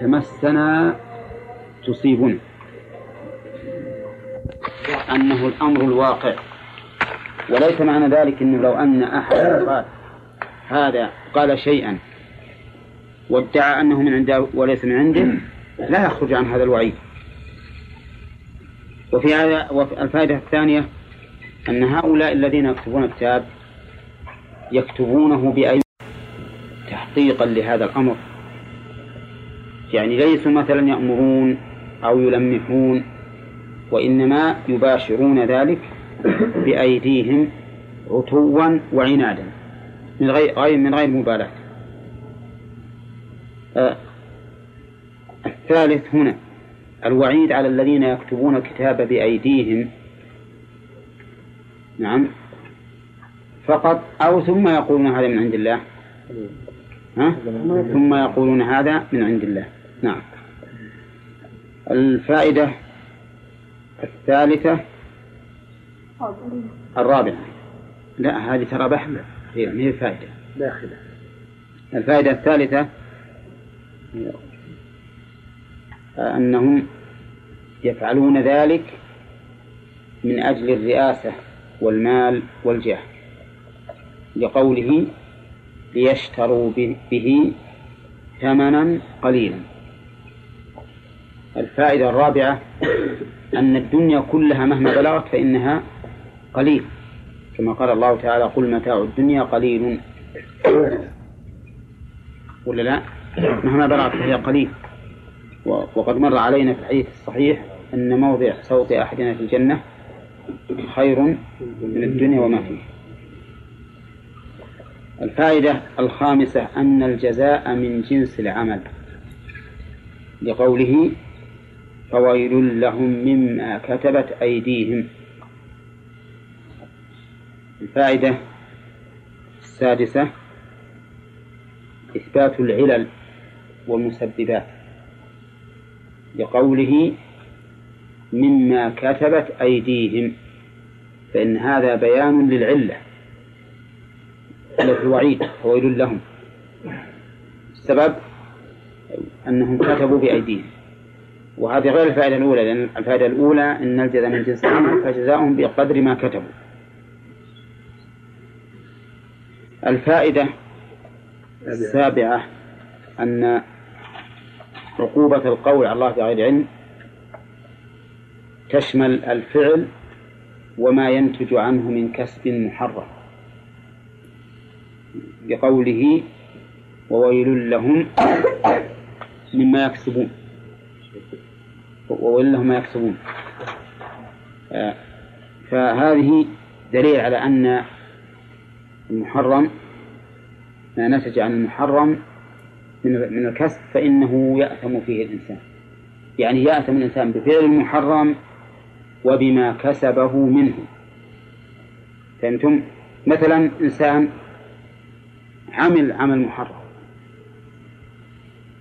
تمسنا تصيبنا. أنه الأمر الواقع. وليس معنى ذلك أنه لو أن أحد قال هذا قال شيئا. وادعى أنه من عنده وليس من عنده لا يخرج عن هذا الوعيد. وفي هذا الفائدة الثانية أن هؤلاء الذين يكتبون الكتاب يكتبونه بأي تحقيقا لهذا الأمر. يعني ليسوا مثلا يأمرون أو يلمحون وإنما يباشرون ذلك بأيديهم عتوا وعنادا من غير غير من غير مبالاة. آه. الثالث هنا. الوعيد على الذين يكتبون الكتاب بأيديهم. نعم. فقط أو ثم يقولون هذا من عند الله. ها؟ ثم يقولون هذا من عند الله. نعم. الفائدة الثالثة الرابعة. لا هذه ترى بحث. هي فائدة. داخلة. الفائدة الثالثة أنهم يفعلون ذلك من أجل الرئاسة والمال والجاه لقوله ليشتروا به- ثمنا قليلا. الفائدة الرابعة أن الدنيا كلها مهما بلغت فإنها قليل. كما قال الله تعالى قل متاع الدنيا قليل. ولا لا؟ مهما بلغت فهي قليل وقد مر علينا في الحديث الصحيح أن موضع صوت أحدنا في الجنة خير من الدنيا وما فيها الفائدة الخامسة أن الجزاء من جنس العمل. لقوله فويل لهم مما كتبت أيديهم. الفائدة السادسة إثبات العلل. والمسببات لقوله مما كتبت أيديهم فإن هذا بيان للعلة. التي وعيد فويل لهم. السبب أنهم كتبوا بأيديهم. وهذه غير الفائدة الأولى لأن الفائدة الأولى أن الجزاء من جنس العمل فجزاؤهم بقدر ما كتبوا. الفائدة السابعة أن عقوبة القول على الله بغير علم تشمل الفعل وما ينتج عنه من كسب محرم. بقوله وويل لهم مما يكسبون وويل لهم ما يكسبون. فهذه دليل على أن المحرم ما نتج عن المحرم من الكسب فإنه يأثم فيه الإنسان. يعني يأثم الإنسان بفعل المحرم وبما كسبه منه. فهمتم؟ مثلا إنسان عمل عمل محرم.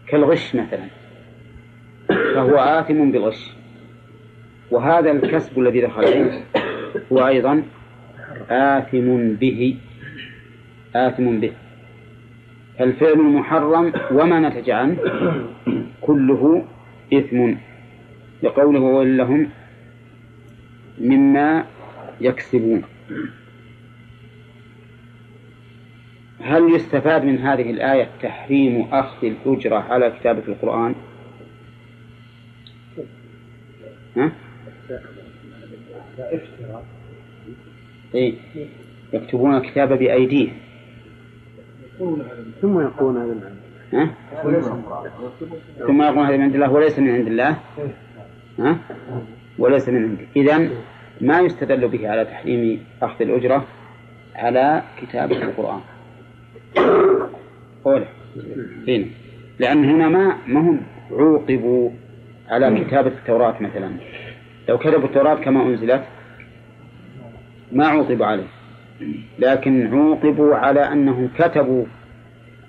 كالغش مثلا. فهو آثم بالغش. وهذا الكسب الذي دخل عليه هو أيضا آثم به. آثم به. فالفعل المحرم وما نتج عنه كله إثم لقوله وويل لهم مما يكسبون هل يستفاد من هذه الآية تحريم أخذ الأجرة على كتابة القرآن؟ ها؟ إيه يكتبون الكتاب بأيديهم ثم يقولون هذا من ها؟ ثم يقولون هذا من عند الله وليس من عند الله. ها؟ وليس من عندك إذا ما يستدل به على تحريم أخذ الأجرة على كتابة القرآن. قوله. هنا لأن هنا ما ما هم عوقبوا على كتابة التوراة مثلا. لو كتبوا التوراة كما أنزلت ما عوقبوا عليه. لكن عوقبوا على أنهم كتبوا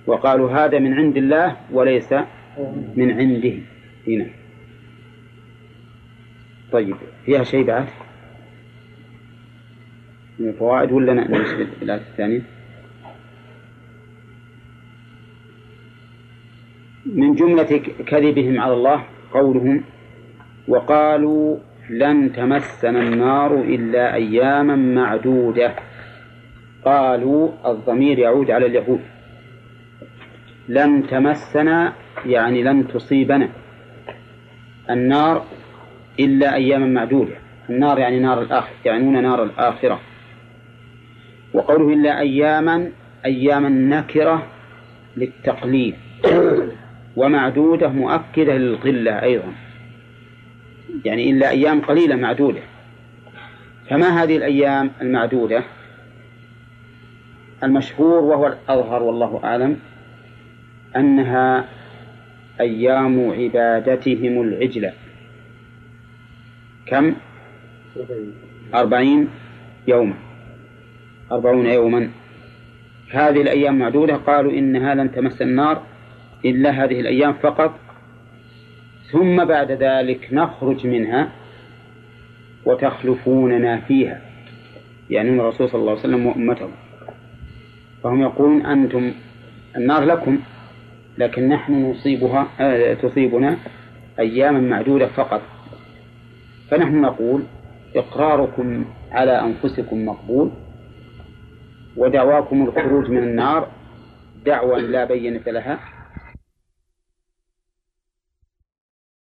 وقالوا هذا من عند الله وليس من عنده. هنا. طيب فيها شيء بعد؟ من الفوائد ولا نمشي بالآية الثانية؟ من جملة كذبهم على الله قولهم وقالوا لن تمسنا النار إلا أياما معدودة. قالوا الضمير يعود على اليهود. لن تمسنا يعني لن تصيبنا النار إلا أياما معدودة. النار يعني نار الآخرة يعنون نار الآخرة. وقوله إلا أياما أياما نكرة للتقليل ومعدودة مؤكدة للقلة أيضا. يعني إلا أيام قليلة معدودة. فما هذه الأيام المعدودة؟ المشهور وهو الأظهر والله أعلم أنها أيام عبادتهم العجلة. كم؟ أربعين يوما. أربعون يوما. هذه الأيام معدودة. قالوا إنها لن تمس النار إلا هذه الأيام فقط. ثم بعد ذلك نخرج منها وتخلفوننا فيها. يعني الرسول صلى الله عليه وسلم وأمته. فهم يقولون أنتم النار لكم لكن نحن نصيبها آه تصيبنا أياما معدودة فقط. فنحن نقول إقراركم على أنفسكم مقبول ودعواكم الخروج من النار دعوى لا بينة لها.